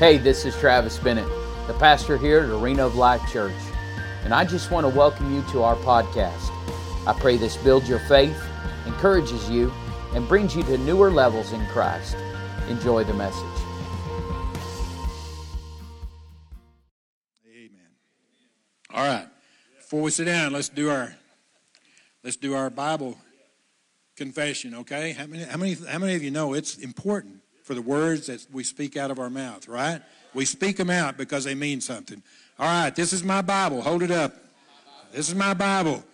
Hey, this is Travis Bennett, the pastor here at Arena of Life Church, and I just want to welcome you to our podcast. I pray this builds your faith, encourages you, and brings you to newer levels in Christ. Enjoy the message. Amen. All right. Before we sit down, let's do our let's do our Bible confession, okay? How many how many how many of you know it's important for the words that we speak out of our mouth, right? We speak them out because they mean something. All right, this is my Bible. Hold it up. This is my Bible.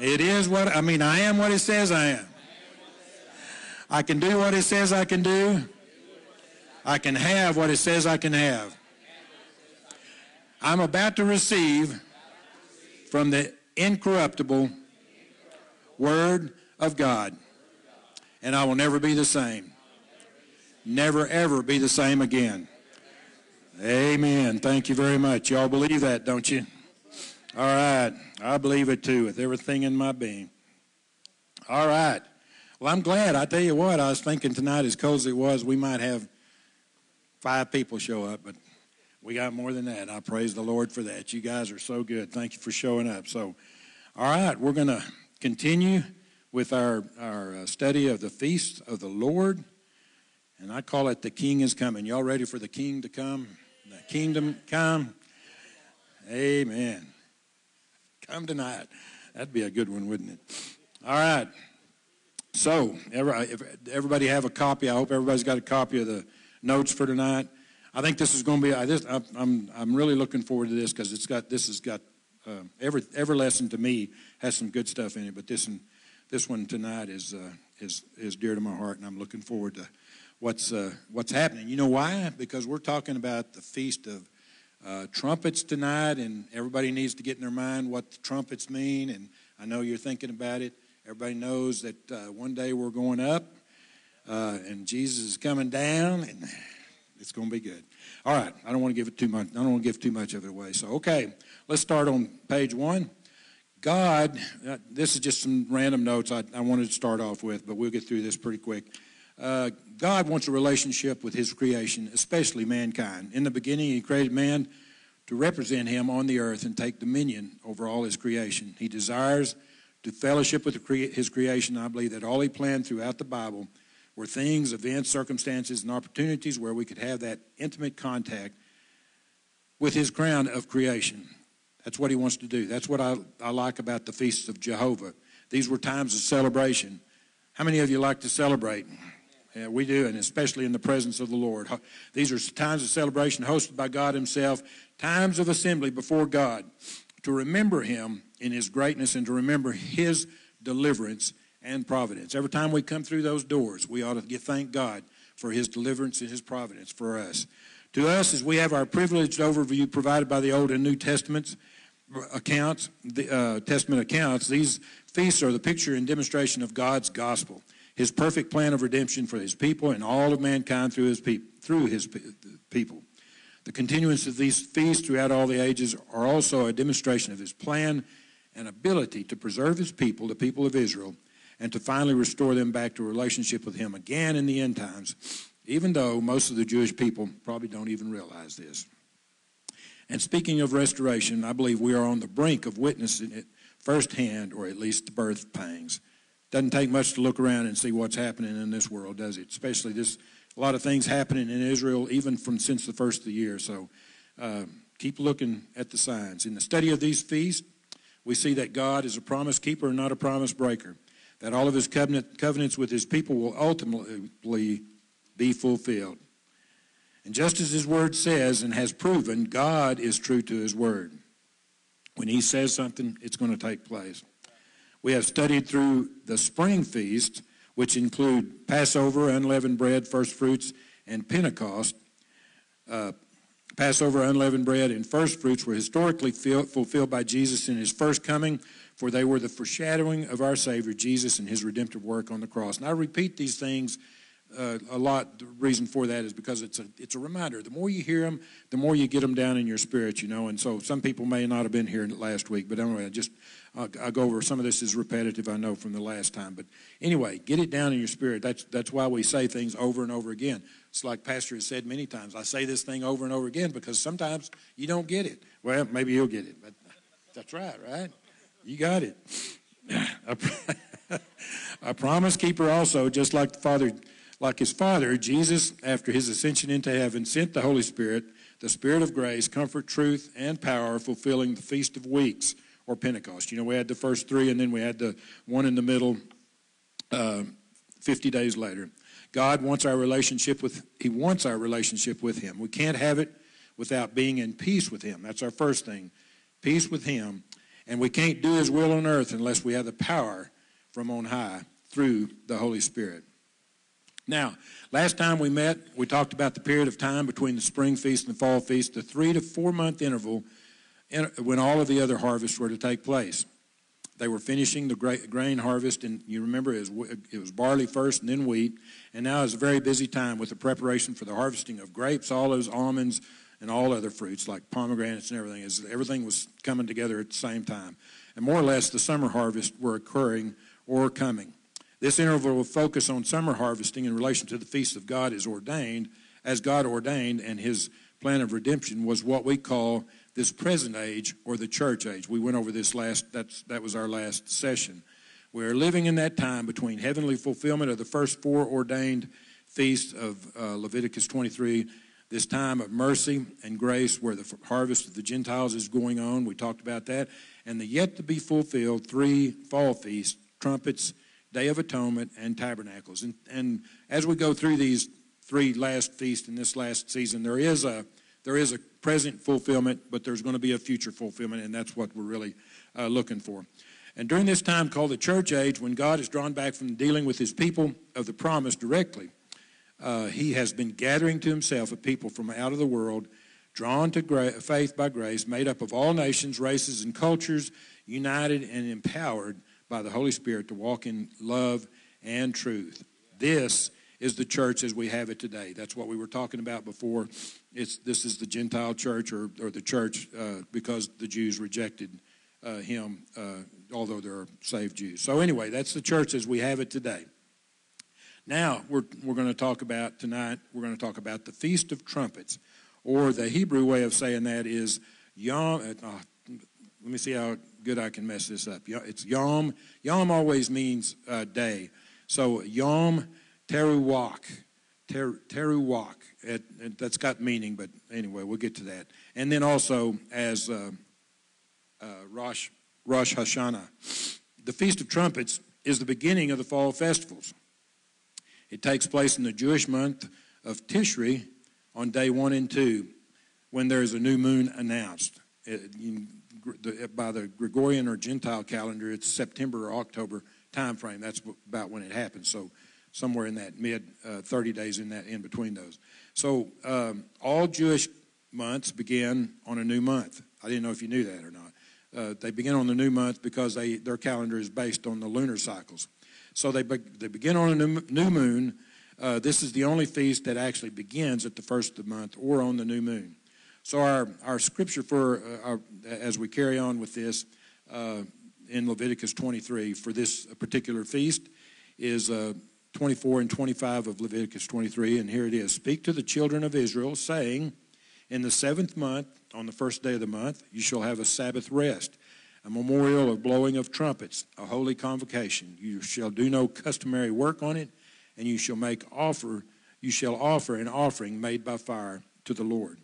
It is what I mean, I am what it says I am. I can do what it says I can do. I can have what it says I can have. I'm about to receive from the incorruptible Word of God, and I will never be the same. Never, ever be the same again. Amen. Thank you very much. Y'all believe that, don't you? All right. I believe it too with everything in my being. All right. Well, I'm glad. I tell you what, I was thinking tonight, as cold as it was, we might have five people show up, but we got more than that. I praise the Lord for that. You guys are so good. Thank you for showing up. So, all right, we're going to continue with our, our uh, study of the feast of the Lord. And I call it the King is coming. Y'all ready for the King to come? The kingdom come? Amen. Come tonight. That'd be a good one, wouldn't it? All right. So, everybody have a copy. I hope everybody's got a copy of the notes for tonight. I think this is going to be. I'm I'm really looking forward to this because it's got this has got uh, every every lesson to me has some good stuff in it. But this one, this one tonight is uh, is is dear to my heart, and I'm looking forward to what's uh, what's happening. You know why? Because we're talking about the feast of uh, trumpets tonight, and everybody needs to get in their mind what the trumpets mean. And I know you're thinking about it. Everybody knows that uh, one day we're going up, uh, and Jesus is coming down, and it's going to be good. All right, I don't want to give it too much. I don't want to give too much of it away. So, okay, let's start on page one. God, uh, this is just some random notes I, I wanted to start off with, but we'll get through this pretty quick. Uh, God wants a relationship with his creation, especially mankind. In the beginning, he created man to represent him on the earth and take dominion over all his creation. He desires to fellowship with his creation. I believe that all he planned throughout the Bible were things, events, circumstances, and opportunities where we could have that intimate contact with his crown of creation. That's what he wants to do. That's what I, I like about the feasts of Jehovah. These were times of celebration. How many of you like to celebrate? Yeah, we do, and especially in the presence of the Lord. These are times of celebration hosted by God Himself, times of assembly before God to remember Him in His greatness and to remember His deliverance and providence. Every time we come through those doors, we ought to thank God for His deliverance and His providence for us. To us, as we have our privileged overview provided by the Old and New Testaments accounts, the uh, Testament accounts, these feasts are the picture and demonstration of God's gospel his perfect plan of redemption for his people and all of mankind through his, through his pe- people. The continuance of these feasts throughout all the ages are also a demonstration of his plan and ability to preserve his people, the people of Israel, and to finally restore them back to a relationship with him again in the end times, even though most of the Jewish people probably don't even realize this. And speaking of restoration, I believe we are on the brink of witnessing it firsthand, or at least the birth pangs. Doesn't take much to look around and see what's happening in this world, does it? Especially this, a lot of things happening in Israel, even from since the first of the year. So uh, keep looking at the signs. In the study of these feasts, we see that God is a promise keeper and not a promise breaker. That all of his covenant, covenants with his people will ultimately be fulfilled. And just as his word says and has proven, God is true to his word. When he says something, it's going to take place. We have studied through the spring feast, which include Passover, unleavened bread, first fruits, and Pentecost. Uh, Passover, unleavened bread, and first fruits were historically fulfilled by Jesus in his first coming, for they were the foreshadowing of our Savior, Jesus, and his redemptive work on the cross. And I repeat these things uh, a lot. The reason for that is because it's a it's a reminder. The more you hear them, the more you get them down in your spirit, you know. And so some people may not have been here last week, but anyway, I just I'll, I'll go over some of this is repetitive. I know from the last time, but anyway, get it down in your spirit. That's that's why we say things over and over again. It's like Pastor has said many times. I say this thing over and over again because sometimes you don't get it. Well, maybe you'll get it, but that's right, right? You got it. a promise keeper also, just like the Father, like his Father, Jesus, after his ascension into heaven, sent the Holy Spirit, the Spirit of grace, comfort, truth, and power, fulfilling the Feast of Weeks or Pentecost. You know, we had the first three, and then we had the one in the middle uh, 50 days later. God wants our relationship with, He wants our relationship with Him. We can't have it without being in peace with Him. That's our first thing peace with Him. And we can't do His will on earth unless we have the power from on high through the Holy Spirit. Now, last time we met, we talked about the period of time between the spring feast and the fall feast, the three to four month interval when all of the other harvests were to take place. They were finishing the grain harvest, and you remember it was, it was barley first and then wheat. And now is a very busy time with the preparation for the harvesting of grapes, olives, almonds, and all other fruits like pomegranates and everything. As everything was coming together at the same time, and more or less the summer harvest were occurring or coming. This interval will focus on summer harvesting in relation to the feast of God is ordained, as God ordained, and His plan of redemption was what we call this present age or the church age. We went over this last, that's, that was our last session. We're living in that time between heavenly fulfillment of the first four ordained feasts of uh, Leviticus 23, this time of mercy and grace where the harvest of the Gentiles is going on. We talked about that. And the yet to be fulfilled three fall feasts trumpets, Day of Atonement, and Tabernacles. And, and as we go through these three last feasts in this last season, there is a there is a present fulfillment, but there's going to be a future fulfillment, and that's what we're really uh, looking for. And during this time called the church age, when God is drawn back from dealing with his people of the promise directly, uh, he has been gathering to himself a people from out of the world, drawn to gra- faith by grace, made up of all nations, races, and cultures, united and empowered by the Holy Spirit to walk in love and truth. This is the church as we have it today. That's what we were talking about before it's, this is the Gentile church or, or the church uh, because the Jews rejected uh, him, uh, although they're saved Jews. So, anyway, that's the church as we have it today. Now, we're, we're going to talk about tonight, we're going to talk about the Feast of Trumpets, or the Hebrew way of saying that is Yom. Uh, let me see how good I can mess this up. It's Yom. Yom always means uh, day. So, Yom Teruwach. Ter, teruwach. It, it, that's got meaning, but anyway, we'll get to that. And then also as uh, uh, Rosh, Rosh Hashanah. The Feast of Trumpets is the beginning of the fall festivals. It takes place in the Jewish month of Tishri on day one and two when there is a new moon announced. It, you, by the Gregorian or Gentile calendar, it's September or October time frame. That's about when it happens. So somewhere in that mid uh, 30 days in that in between those. So um, all Jewish months begin on a new month. I didn't know if you knew that or not. Uh, they begin on the new month because they, their calendar is based on the lunar cycles. So they, be, they begin on a new, new moon. Uh, this is the only feast that actually begins at the first of the month or on the new moon. So our, our scripture for uh, our, as we carry on with this uh, in Leviticus 23 for this particular feast is uh, 24 and 25 of Leviticus 23, and here it is Speak to the children of Israel, saying, In the seventh month, on the first day of the month, you shall have a Sabbath rest, a memorial of blowing of trumpets, a holy convocation. You shall do no customary work on it, and you shall make offer, you shall offer an offering made by fire to the Lord.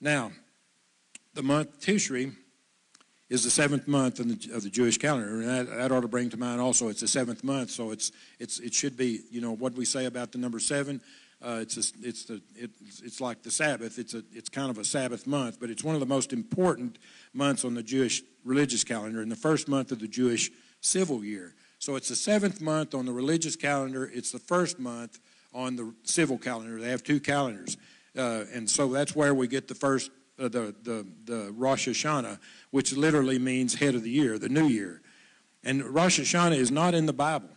Now, the month Tishri is the seventh month the, of the Jewish calendar, and that, that, ought to bring to mind also it's the seventh month, so it's it's it should be you know what we say about the number seven. Uh, it's a, it's the it's, it's like the Sabbath. It's a it's kind of a Sabbath month, but it's one of the most important months on the Jewish religious calendar, and the first month of the Jewish civil year. So it's the seventh month on the religious calendar. It's the first month on the civil calendar. They have two calendars, uh, and so that's where we get the first uh, the, the, the Rosh Hashanah, which literally means head of the year, the new year. And Rosh Hashanah is not in the Bible,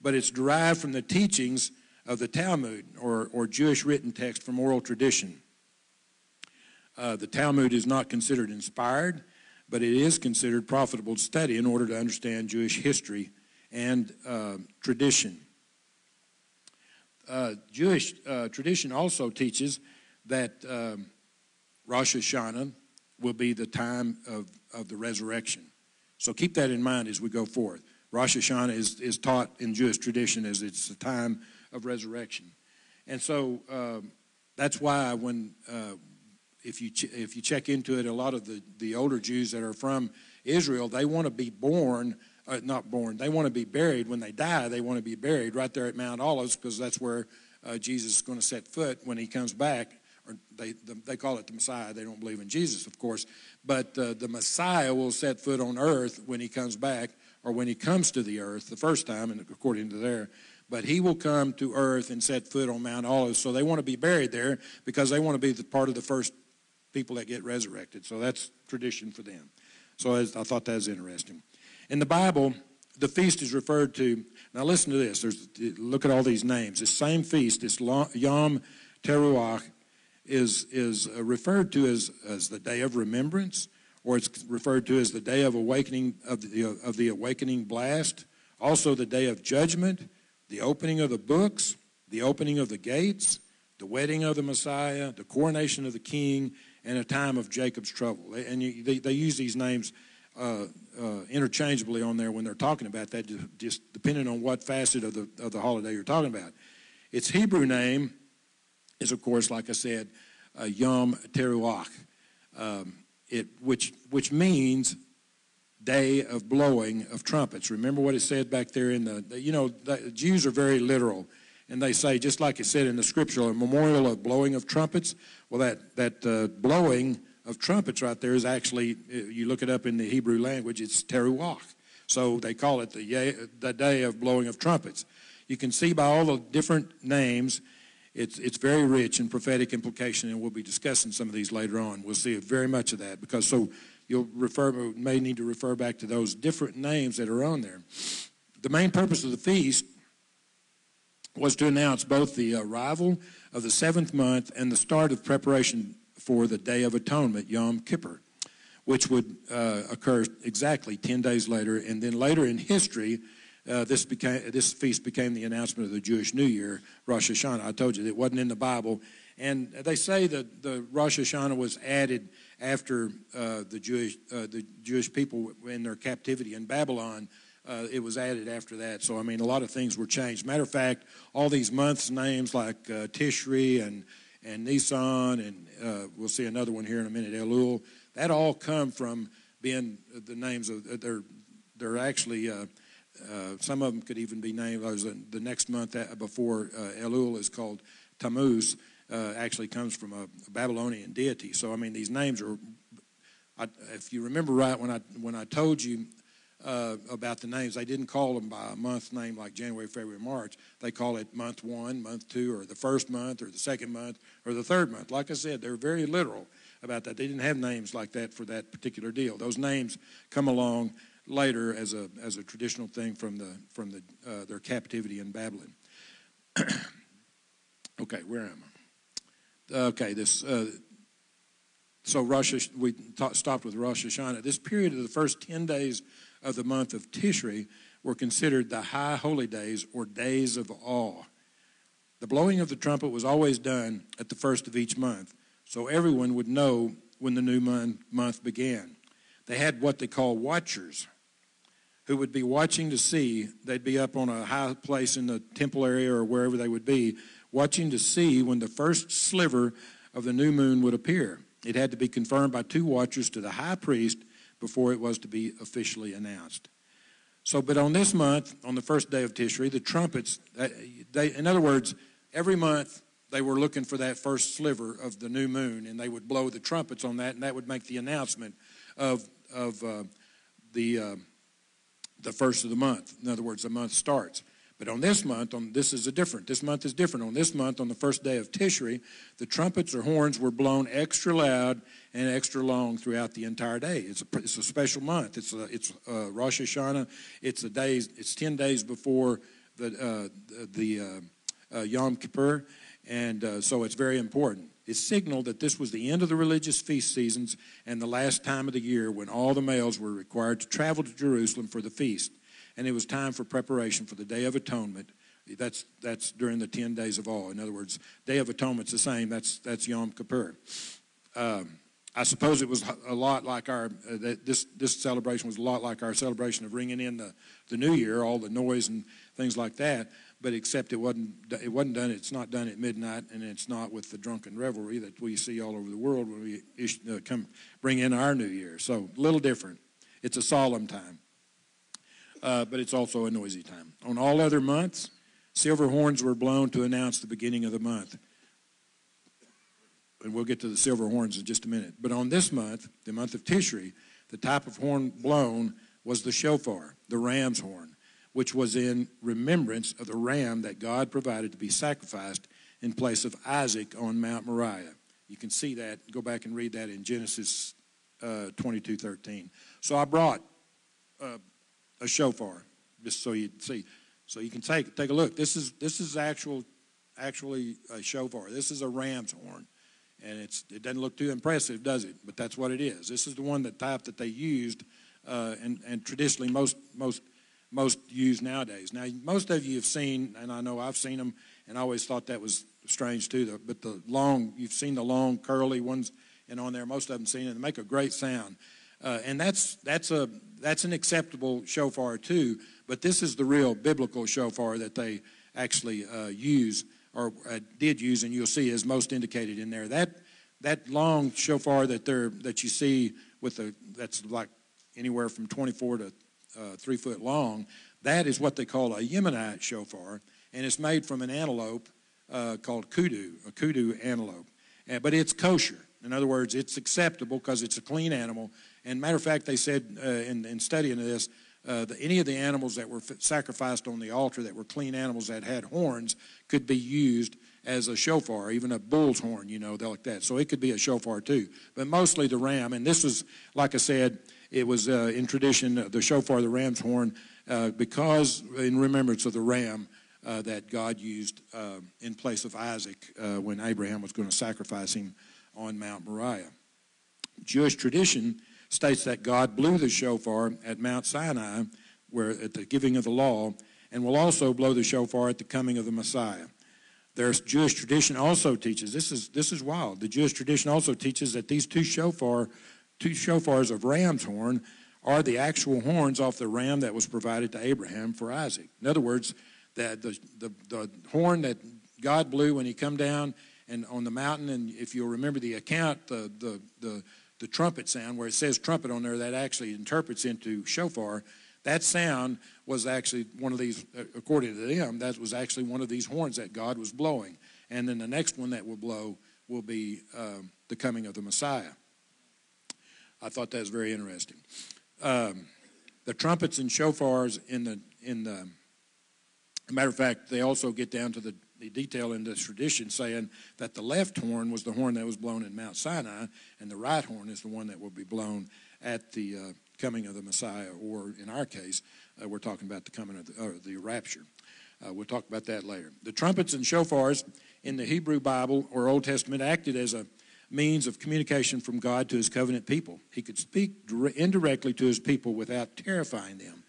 but it's derived from the teachings of the Talmud, or, or Jewish written text from oral tradition. Uh, the Talmud is not considered inspired, but it is considered profitable to study in order to understand Jewish history and uh, tradition. Uh, Jewish uh, tradition also teaches that um, Rosh Hashanah will be the time of, of the resurrection. So keep that in mind as we go forth. Rosh Hashanah is, is taught in Jewish tradition as it's the time of resurrection. And so um, that's why when, uh, if, you ch- if you check into it, a lot of the, the older Jews that are from Israel, they want to be born, uh, not born, they want to be buried. When they die, they want to be buried right there at Mount Olives because that's where uh, Jesus is going to set foot when he comes back. They, the, they call it the Messiah. They don't believe in Jesus, of course. But uh, the Messiah will set foot on earth when he comes back or when he comes to the earth the first time, and according to their but he will come to earth and set foot on Mount Olives. So they want to be buried there because they want to be the part of the first people that get resurrected. So that's tradition for them. So I thought that was interesting. In the Bible, the feast is referred to. Now listen to this. There's, look at all these names. This same feast, this Yom Teruah, is is referred to as as the day of remembrance, or it's referred to as the day of awakening of the of the awakening blast. Also, the day of judgment the opening of the books, the opening of the gates, the wedding of the Messiah, the coronation of the king, and a time of Jacob's trouble. And you, they, they, use these names uh, uh, interchangeably on there when they're talking about that, just depending on what facet of the, of the holiday you're talking about. Its Hebrew name is, of course, like I said, uh, Yom Teruach, um, it, which, which means day of blowing of trumpets. Remember what it said back there in the, you know, the Jews are very literal. And they say, just like it said in the scripture, a memorial of blowing of trumpets. Well, that, that uh, blowing of trumpets right there is actually, uh, you look it up in the Hebrew language, it's teruach. So they call it the, the day of blowing of trumpets. You can see by all the different names, it's, it's very rich in prophetic implication, and we'll be discussing some of these later on. We'll see very much of that because so you'll refer may need to refer back to those different names that are on there. The main purpose of the feast was to announce both the arrival of the seventh month and the start of preparation for the Day of Atonement, Yom Kippur, which would uh, occur exactly 10 days later. And then later in history, uh, this, became, this feast became the announcement of the Jewish New Year, Rosh Hashanah. I told you it wasn't in the Bible. And they say that the Rosh Hashanah was added after uh, the Jewish uh, the Jewish people in their captivity in Babylon. Uh, it was added after that. So I mean, a lot of things were changed. Matter of fact, all these months names like uh, Tishri and and Nisan, and uh, we'll see another one here in a minute, Elul. That all come from being the names of they're they're actually. Uh, some of them could even be named. The next month before Elul is called Tammuz, uh, actually comes from a, a, Babylonian deity. So I mean, these names are. I, if you remember right, when I when I told you uh, about the names, they didn't call them by a month name like January, February, March. They call it month one, month two, or the first month, or the second month, or the third month. Like I said, they're very literal about that. They didn't have names like that for that particular deal. Those names come along later as a as a traditional thing from the from the uh, their captivity in Babylon. okay, where am I? okay, this. Uh, so Rosh, we ta- stopped with Rosh Hashanah. This period of the first ten days of the month of Tishri were considered the high holy days or days of awe. The blowing of the trumpet was always done at the first of each month, so everyone would know when the new month, month began. They had what they call watchers who would be watching to see. They'd be up on a high place in the temple area or wherever they would be, watching to see when the first sliver of the new moon would appear. It had to be confirmed by two watchers to the high priest before it was to be officially announced. So, but on this month, on the first day of Tishri, the trumpets, they, in other words, every month they were looking for that first sliver of the new moon, and they would blow the trumpets on that, and that would make the announcement of, of uh, the, uh, the first of the month. In other words, the month starts. But on this month, on this is a different. This month is different. On this month, on the first day of Tishri, the trumpets or horns were blown extra loud and extra long throughout the entire day. It's a, it's a special month. It's a, it's a uh, Rosh Hashanah. It's a days. It's ten days before the uh, the uh, uh, Yom Kippur, and uh, so it's very important. It signaled that this was the end of the religious feast seasons and the last time of the year when all the males were required to travel to Jerusalem for the feast. And it was time for preparation for the Day of Atonement. That's, that's during the 10 days of awe. In other words, Day of Atonement's the same. That's, that's Yom Kippur. Um, I suppose it was a lot like our, uh, this, this celebration was a lot like our celebration of ringing in the, the new year, all the noise and things like that but except it wasn't it wasn't done. It's not done at midnight, and it's not with the drunken revelry that we see all over the world when we uh, come bring in our New Year. So a little different. It's a solemn time, uh, but it's also a noisy time. On all other months, silver horns were blown to announce the beginning of the month. And we'll get to the silver horns in just a minute. But on this month, the month of Tishri, the type of horn blown was the shofar, the ram's horn which was in remembrance of the ram that God provided to be sacrificed in place of Isaac on Mount Moriah. You can see that. Go back and read that in Genesis uh, 22 13. So I brought uh, a shofar just so you see. So you can take take a look. This is this is actual actually a shofar. This is a ram's horn, and it's it doesn't look too impressive, does it? But that's what it is. This is the one that type that they used, uh, and and traditionally most most most used nowadays. Now, most of you have seen, and I know I've seen them, and I always thought that was strange too. But the long, you've seen the long curly ones, and on there, most of them seen it. They make a great sound, uh, and that's that's a that's an acceptable shofar too. But this is the real biblical shofar that they actually uh, use or uh, did use, and you'll see is most indicated in there. That that long shofar that they're that you see with the that's like anywhere from 24 to uh, three foot long. That is what they call a Yemenite shofar, and it's made from an antelope uh, called kudu, a kudu antelope. Uh, but it's kosher. In other words, it's acceptable because it's a clean animal. And matter of fact, they said uh, in, in, studying this, uh, the, any of the animals that were sacrificed on the altar that were clean animals that had horns could be used as a shofar, even a bull's horn, you know, like that. So it could be a shofar too. But mostly the ram. And this was, like I said, it was uh, in tradition, uh, the shofar, the ram's horn, uh, because in remembrance of the ram uh, that God used in place of Isaac when Abraham was going to sacrifice him on Mount Moriah. Jewish tradition states that God blew the shofar at Mount Sinai, where at the giving of the law, and will also blow the shofar at the coming of the Messiah. There's Jewish tradition also teaches this is this is wild. The Jewish tradition also teaches that these two shofar two shofars of ram's horn are the actual horns off the ram that was provided to Abraham for Isaac. In other words, that the, the, the horn that God blew when he come down and on the mountain, and if you'll remember the account, the, the, the, the trumpet sound, where it says trumpet on there, that actually interprets into shofar. That sound was actually one of these, according to them, that was actually one of these horns that God was blowing. And then the next one that will blow will be uh, the coming of the Messiah. I thought that was very interesting. Um, the trumpets and shofars in the in the matter of fact, they also get down to the, the detail in the tradition saying that the left horn was the horn that was blown in Mount Sinai, and the right horn is the one that will be blown at the uh, coming of the Messiah, or in our case, uh, we're talking about the coming of the, uh, the rapture. Uh, we'll talk about that later. The trumpets and shofars in the Hebrew Bible or Old Testament acted as a means of communication from God to his covenant people. He could speak indirectly to his people without terrifying them.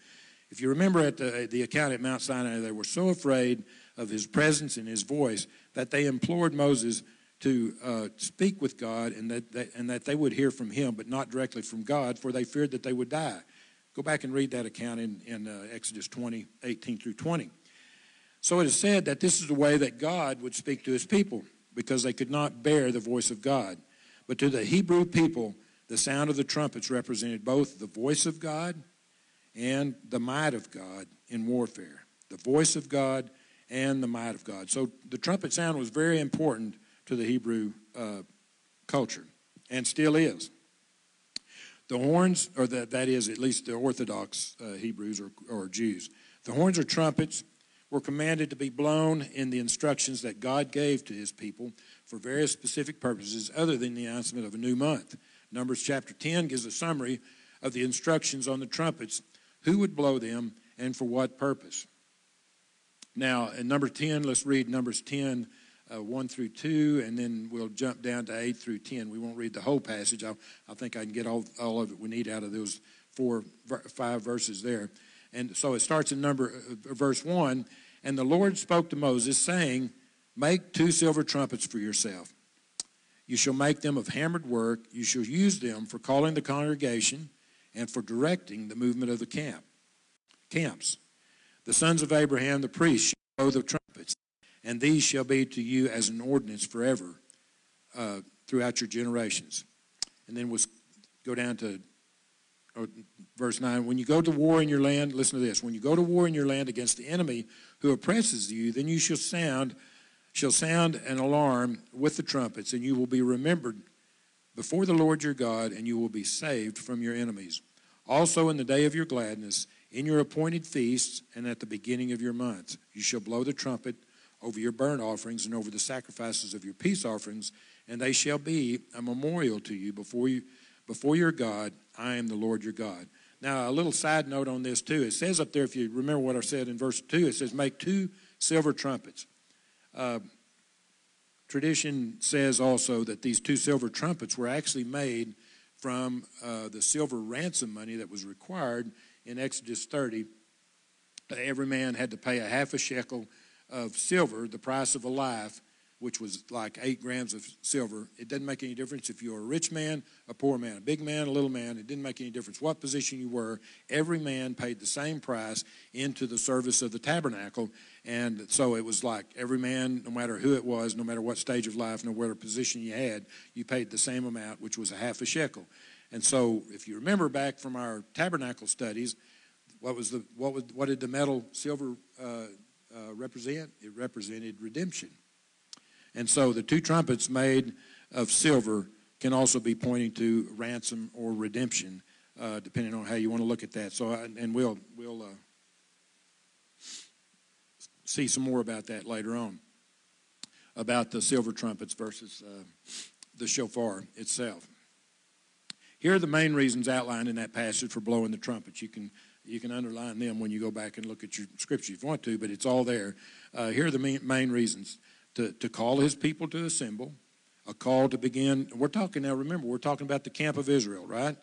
If you remember at the, the account at Mount Sinai, they were so afraid of his presence and his voice that they implored Moses to uh, speak with God and that, that, and that they would hear from him, but not directly from God, for they feared that they would die. Go back and read that account in, in uh, Exodus 20, 18 through 20. So it is said that this is the way that God would speak to his people because they could not bear the voice of God. But to the Hebrew people, the sound of the trumpets represented both the voice of God and the might of God in warfare. The voice of God and the might of God. So the trumpet sound was very important to the Hebrew uh, culture and still is. The horns, or the, that is at least the Orthodox uh, Hebrews or, or Jews, the horns are trumpets were commanded to be blown in the instructions that God gave to his people for various specific purposes other than the announcement of a new month. Numbers chapter 10 gives a summary of the instructions on the trumpets, who would blow them, and for what purpose. Now, in number 10, let's read Numbers 10, uh, 1 through 2, and then we'll jump down to 8 through 10. We won't read the whole passage. I, I think I can get all, all of it we need out of those four, five verses there. And so it starts in number uh, verse 1. And the Lord spoke to Moses, saying, Make two silver trumpets for yourself. You shall make them of hammered work. You shall use them for calling the congregation and for directing the movement of the camp. Camps. The sons of Abraham, the priests, shall blow the trumpets, and these shall be to you as an ordinance forever uh, throughout your generations. And then we'll go down to verse 9. When you go to war in your land, listen to this. When you go to war in your land against the enemy who oppresses you, then you shall sound shall sound an alarm with the trumpets, and you will be remembered before the Lord your God, and you will be saved from your enemies. Also, in the day of your gladness, in your appointed feasts, and at the beginning of your months, you shall blow the trumpet over your burnt offerings and over the sacrifices of your peace offerings, and they shall be a memorial to you before you before your God. I am the Lord your God. Now, a little side note on this too. It says up there, if you remember what I said in verse two, it says, "Make two silver trumpets." Uh, tradition says also that these two silver trumpets were actually made from uh, the silver ransom money that was required in Exodus 30. Every man had to pay a half a shekel of silver, the price of a life, which was like eight grams of silver. It doesn't make any difference if you're a rich man, a poor man, a big man, a little man. It didn't make any difference what position you were. Every man paid the same price into the service of the tabernacle. And so it was like every man, no matter who it was, no matter what stage of life, no matter position you had, you paid the same amount, which was a half a shekel. And so if you remember back from our tabernacle studies, what was the what was what did the metal silver uh, uh, represent? It represented redemption. And so the two trumpets made of silver can also be pointing to ransom or redemption, uh, depending on how you want to look at that. So, and we'll we'll uh, see some more about that later on, about the silver trumpets versus uh, the shofar itself. Here are the main reasons outlined in that passage for blowing the trumpets. You can you can underline them when you go back and look at your scripture if you want to, but it's all there. Uh, here are the main reasons to, to call his people to assemble, a call to begin. We're talking now, remember, we're talking about the camp of Israel, right?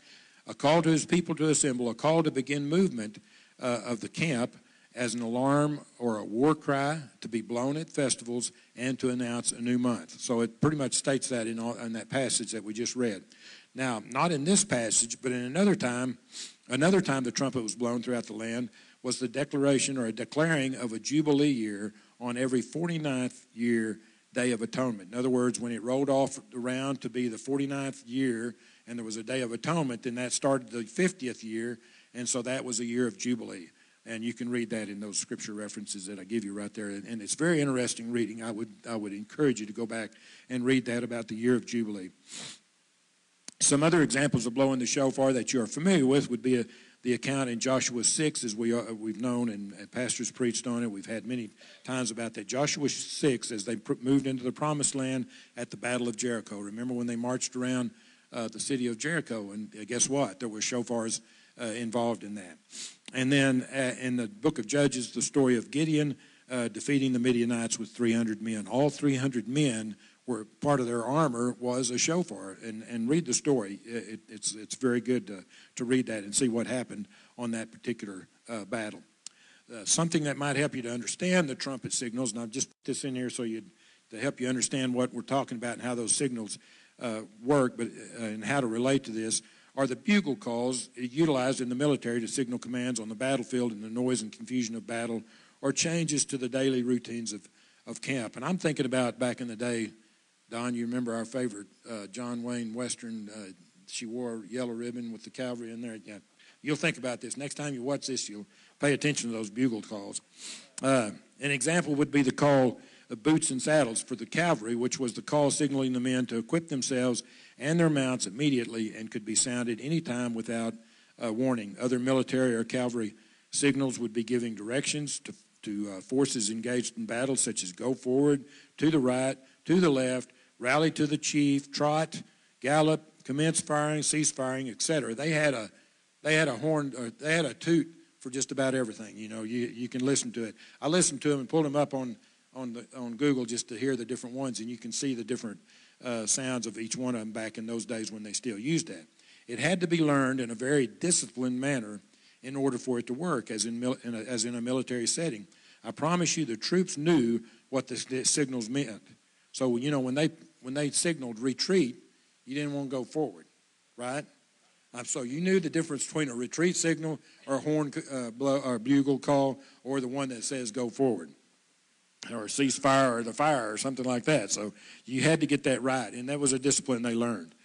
A call to his people to assemble, a call to begin movement uh, of the camp as an alarm or a war cry to be blown at festivals and to announce a new month. So it pretty much states that in, all, in that passage that we just read. Now, not in this passage, but in another time, another time the trumpet was blown throughout the land was the declaration or a declaring of a jubilee year on every 49th year Day of Atonement. In other words, when it rolled off around to be the 49th year and there was a Day of Atonement, then that started the 50th year, and so that was a year of Jubilee. And you can read that in those scripture references that I give you right there. And it's very interesting reading. I would, I would encourage you to go back and read that about the year of Jubilee. Some other examples of blowing the shofar that you are familiar with would be a, the account in Joshua 6, as we, uh, we've known, and, pastors preached on it. We've had many times about that. Joshua 6, as they moved into the promised land at the Battle of Jericho. Remember when they marched around uh, the city of Jericho? And uh, guess what? There were shofars uh, involved in that. And then uh, in the book of Judges, the story of Gideon uh, defeating the Midianites with 300 men. All 300 men were part of their armor was a shofar. And, and read the story. It, it's, it's very good to, to read that and see what happened on that particular uh, battle. Uh, something that might help you to understand the trumpet signals, and I've just put this in here so you to help you understand what we're talking about and how those signals uh, work, but uh, and how to relate to this are the bugle calls utilized in the military to signal commands on the battlefield in the noise and confusion of battle, or changes to the daily routines of, of camp. And I'm thinking about back in the day, Don, you remember our favorite uh, John Wayne Western. Uh, she wore yellow ribbon with the cavalry in there. Yeah, you'll think about this. Next time you watch this, you'll pay attention to those bugle calls. Uh, an example would be the call of boots and saddles for the cavalry, which was the call signaling the men to equip themselves and their mounts immediately and could be sounded any time without uh, warning. Other military or cavalry signals would be giving directions to, to uh, forces engaged in battle, such as go forward, to the right, to the left, rally to the chief, trot, gallop, commence firing, cease firing, etc. They had a they had a horn, or they had a toot for just about everything. You know, you, you can listen to it. I listened to them and pulled them up on on the on Google just to hear the different ones, and you can see the different uh, sounds of each one of them back in those days when they still used that. It had to be learned in a very disciplined manner in order for it to work, as in, in a, as in a military setting. I promise you, the troops knew what the signals meant. So you know when they when they signaled retreat, you didn't want to go forward, right? Um, so you knew the difference between a retreat signal or a horn uh, blow, or bugle call or the one that says go forward or ceasefire or the fire or something like that. So you had to get that right, and that was a discipline they learned.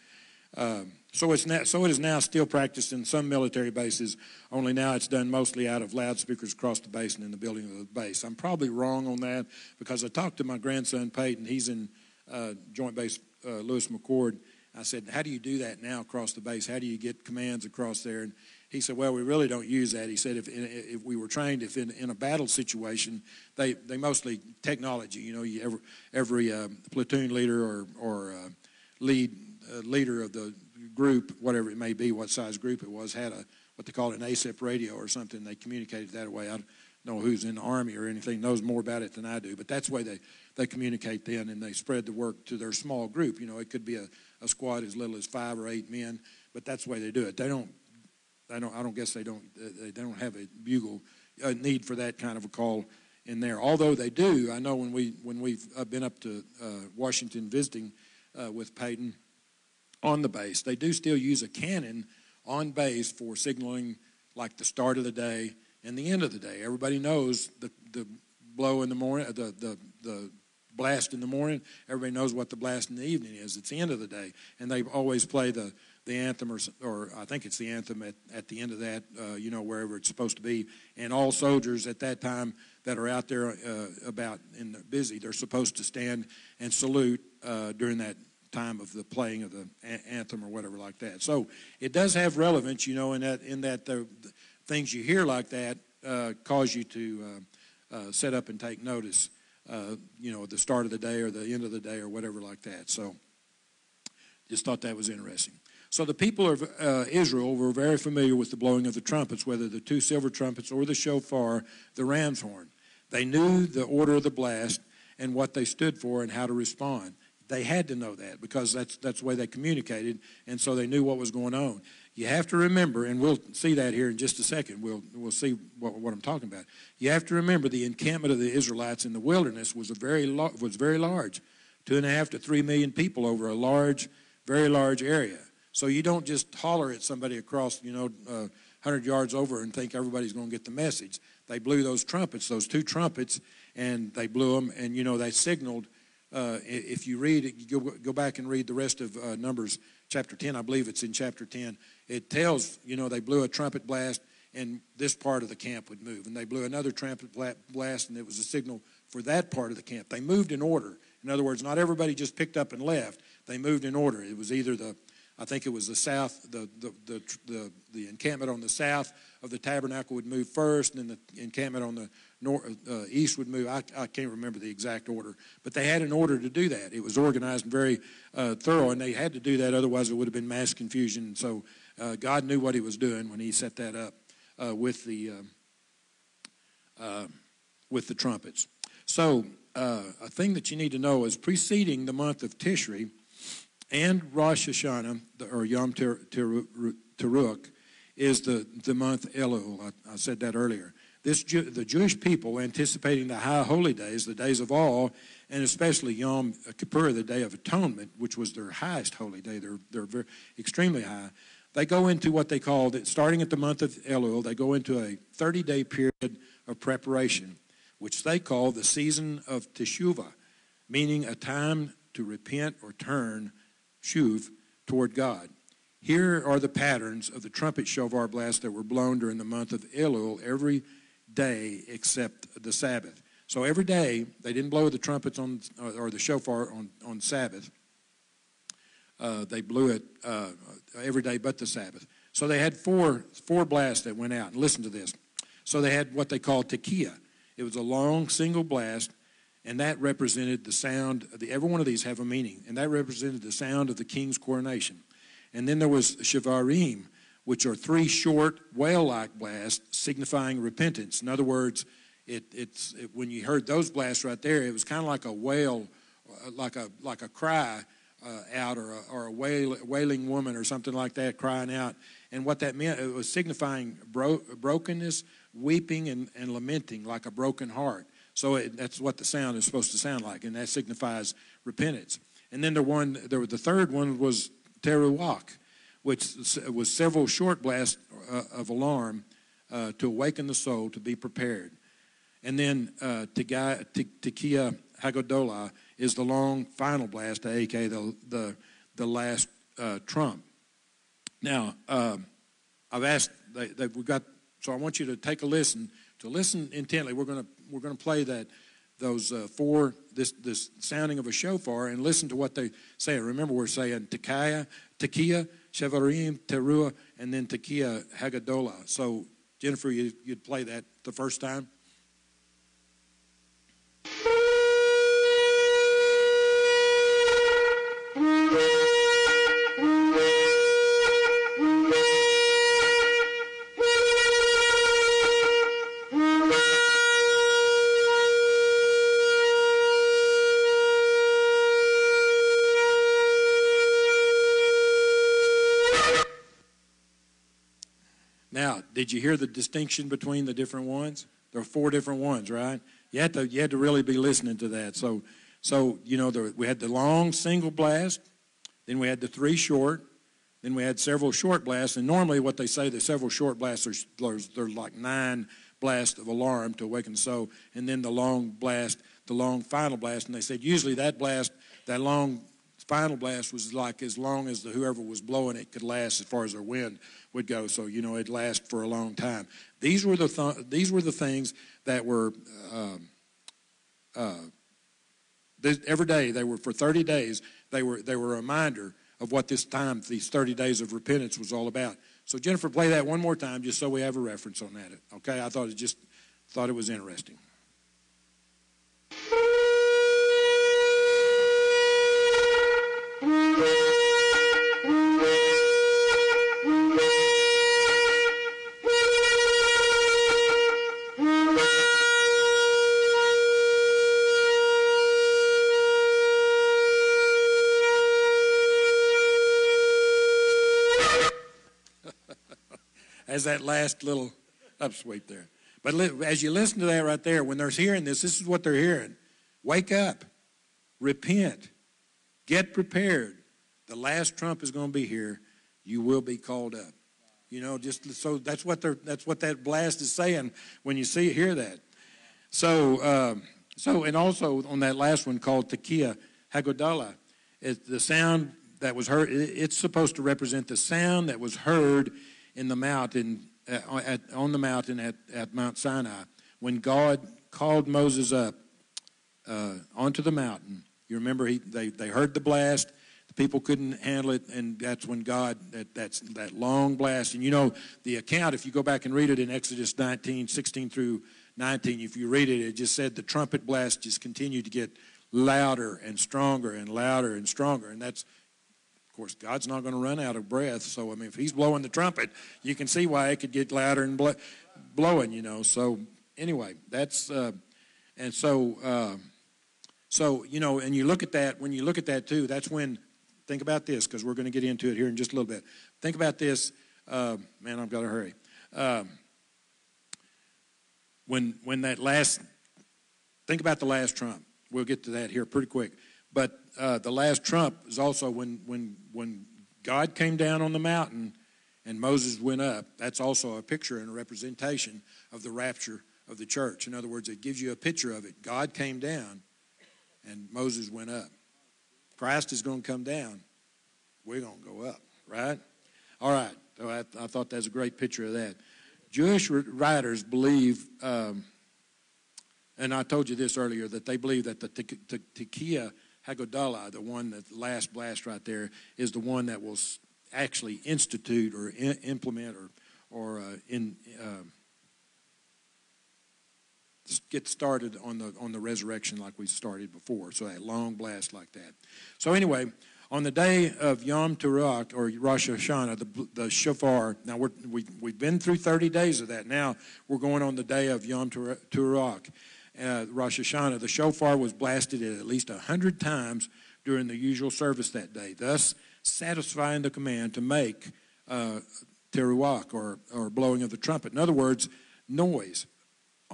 Um, so it's now, so it is now still practiced in some military bases. Only now it's done mostly out of loudspeakers across the base and in the building of the base. I'm probably wrong on that because I talked to my grandson Peyton. He's in uh, Joint Base uh, Lewis McChord. I said, "How do you do that now across the base? How do you get commands across there?" And he said, "Well, we really don't use that." He said, "If, if we were trained, if in, in a battle situation, they, they mostly technology. You know, you, every every uh, platoon leader or or uh, lead uh, leader of the group, whatever it may be, what size group it was, had a what they call an ASIP radio or something. They communicated that way. I don't know who's in the army or anything knows more about it than I do, but that's the way they they communicate then, and they spread the work to their small group. You know, it could be a, a squad as little as five or eight men, but that's the way they do it. They don't I don't. I don't guess they don't. They don't have a bugle a need for that kind of a call in there. Although they do, I know when we when we've uh, been up to uh, Washington visiting uh, with Peyton on the base, they do still use a cannon on base for signaling like the start of the day and the end of the day. Everybody knows the the blow in the morning, the the the blast in the morning. Everybody knows what the blast in the evening is. It's the end of the day, and they always play the the anthem, or, or I think it's the anthem at, at the end of that, uh, you know, wherever it's supposed to be. And all soldiers at that time that are out there uh, about and busy, they're supposed to stand and salute uh, during that time of the playing of the a- anthem or whatever like that. So it does have relevance, you know, in that in that the, the things you hear like that uh, cause you to uh, uh, set up and take notice. You know, the start of the day or the end of the day or whatever like that. So just thought that was interesting. So the people of uh, Israel were very familiar with the blowing of the trumpets, whether the two silver trumpets or the shofar, the ram's horn. They knew the order of the blast and what they stood for and how to respond. They had to know that because that's, that's the way they communicated, and so they knew what was going on. You have to remember, and we'll see that here in just a second. We'll, we'll see what, what I'm talking about. You have to remember the encampment of the Israelites in the wilderness was, a very, was very large two and a half to three million people over a large, very large area. So you don't just holler at somebody across, you know, uh, 100 yards over and think everybody's going to get the message. They blew those trumpets, those two trumpets, and they blew them, and, you know, they signaled. Uh, if you read it, go, go back and read the rest of uh, Numbers chapter 10. I believe it's in chapter 10. It tells, you know, they blew a trumpet blast, and this part of the camp would move. And they blew another trumpet blast, and it was a signal for that part of the camp. They moved in order. In other words, not everybody just picked up and left. They moved in order. It was either the I think it was the south, the, the, the, the, the encampment on the south of the tabernacle would move first, and then the encampment on the north, uh, east would move. I, I can't remember the exact order, but they had an order to do that. It was organized and very uh, thorough, and they had to do that, otherwise, it would have been mass confusion. So uh, God knew what He was doing when He set that up uh, with, the, um, uh, with the trumpets. So, uh, a thing that you need to know is preceding the month of Tishri and Rosh Hashanah, or Yom Teruach, is the, the month Elul. I, I said that earlier. This the Jewish people anticipating the high holy days, the days of awe, and especially Yom Kippur, the Day of Atonement, which was their highest holy day. They're they're very, extremely high. They go into what they call, starting at the month of Elul, they go into a 30-day period of preparation, which they call the season of Teshuvah, meaning a time to repent or turn shuv toward God. Here are the patterns of the trumpet shofar blast that were blown during the month of Elul every day except the Sabbath. So every day they didn't blow the trumpets on or the shofar on on Sabbath. Uh, they blew it uh, every day but the Sabbath. So they had four four blasts that went out. And listen to this. So they had what they called tekiah. It was a long single blast and that represented the sound. The, every one of these have a meaning, and that represented the sound of the king's coronation. And then there was Shivarim, which are three short wail-like blasts signifying repentance. In other words, it, it's it, when you heard those blasts right there, it was kind of like a wail, uh, like a like a cry uh, out, or a, or a wail, wailing woman, or something like that, crying out. And what that meant, it was signifying bro- brokenness, weeping, and, and lamenting, like a broken heart. So it, that's what the sound is supposed to sound like, and that signifies repentance. And then the one, there, was the third one was teruach, which was several short blasts uh, of alarm uh, to awaken the soul to be prepared. And then uh, Tekiah Hagodolah is the long final blast, aka the, the, the last uh, trump. Now, uh, I've asked, they, they, we've got, so I want you to take a listen, to listen intently. We're to we're to play that those uh, four this this sounding of a shofar and listen to what they say. Remember, we're saying Tekiah, Tekiah, Shevarim, Teruah, and then Tekiah Hagadolah. So, Jennifer, you, you'd play that the first time. Did you hear the distinction between the different ones? There are four different ones, right? You had to you had to really be listening to that. So so you know there, we had the long single blast, then we had the three short, then we had several short blasts. And normally, what they say the several short blasts are there's like nine blasts of alarm to awaken soul, and then the long blast, the long final blast. And they said usually that blast, that long final blast was like as long as the whoever was blowing it could last as far as their wind would go. So you know it'd last for a long time. These were the th- these were the things that were um, uh, every day they were for 30 days they were they were a reminder of what this time these 30 days of repentance was all about. So Jennifer, play that one more time just so we have a reference on that. Okay, I thought it just thought it was interesting. as that last little upsweep there. But as you listen to that right there, when they're hearing this, this is what they're hearing. Wake up, repent, get prepared. The last trump is going to be here. You will be called up. You know, just so that's what they're that's what that blast is saying when you see hear that. So uh, so and also on that last one called Tekiah Hagodalah, it, the sound that was heard. It, it's supposed to represent the sound that was heard in the mountain, uh, at, on the mountain at, at Mount Sinai, when God called Moses up uh, onto the mountain. You remember he, they, they heard the blast. The people couldn't handle it, and that's when God, that, that's that long blast. And you know, the account, if you go back and read it in Exodus 19, 16 through 19, if you read it, it just said the trumpet blast just continued to get louder and stronger and louder and stronger. And that's of course, God's not going to run out of breath. So, I mean, if He's blowing the trumpet, you can see why it could get louder and blow, blowing, you know. So, anyway, that's, uh, and so, uh, so, you know, and you look at that, when you look at that too, that's when, think about this, because we're going to get into it here in just a little bit. Think about this. Uh, man, I've got to hurry. Um, when, when that last, think about the last trump. We'll get to that here pretty quick. But uh, the last trump is also when, when, when God came down on the mountain and Moses went up. That's also a picture and a representation of the rapture of the church. In other words, it gives you a picture of it. God came down and Moses went up. Christ is going to come down. We're going to go up, right? All right. So I, I thought that's a great picture of that. Jewish writers believe, um, and I told you this earlier, that they believe that the Tekiah Hagodalah, the one that the last blast right there, is the one that will actually institute or implement or or uh, in uh, get started on the on the resurrection like we started before. So that long blast like that. So anyway, On the day of Yom Teruah, or Rosh Hashanah, the, the shofar, now we're, we, we've been through 30 days of that. Now we're going on the day of Yom Teruah, uh, Rosh Hashanah. The shofar was blasted at least 100 times during the usual service that day, thus satisfying the command to make uh, teruach, or, or blowing of the trumpet. In other words, noise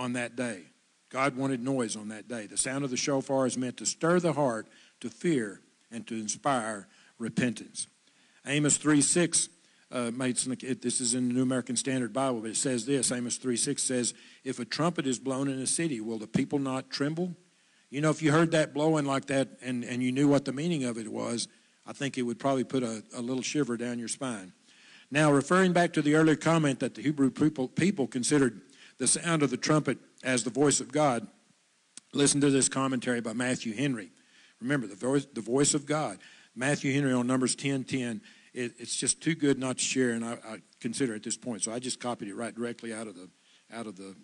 on that day. God wanted noise on that day. The sound of the shofar is meant to stir the heart to fear and to inspire repentance. Amos 3 6 uh, made this is in the New American Standard Bible, but it says this Amos 3 6 says, If a trumpet is blown in a city, will the people not tremble? You know, if you heard that blowing like that and, and you knew what the meaning of it was, I think it would probably put a, a little shiver down your spine. Now, referring back to the earlier comment that the Hebrew people, people considered the sound of the trumpet as the voice of God, listen to this commentary by Matthew Henry. Remember, the voice, the voice of God. Matthew Henry on Numbers 10 10. It, it's just too good not to share, and I, I, consider at this point. So I just copied it right directly out of the out of the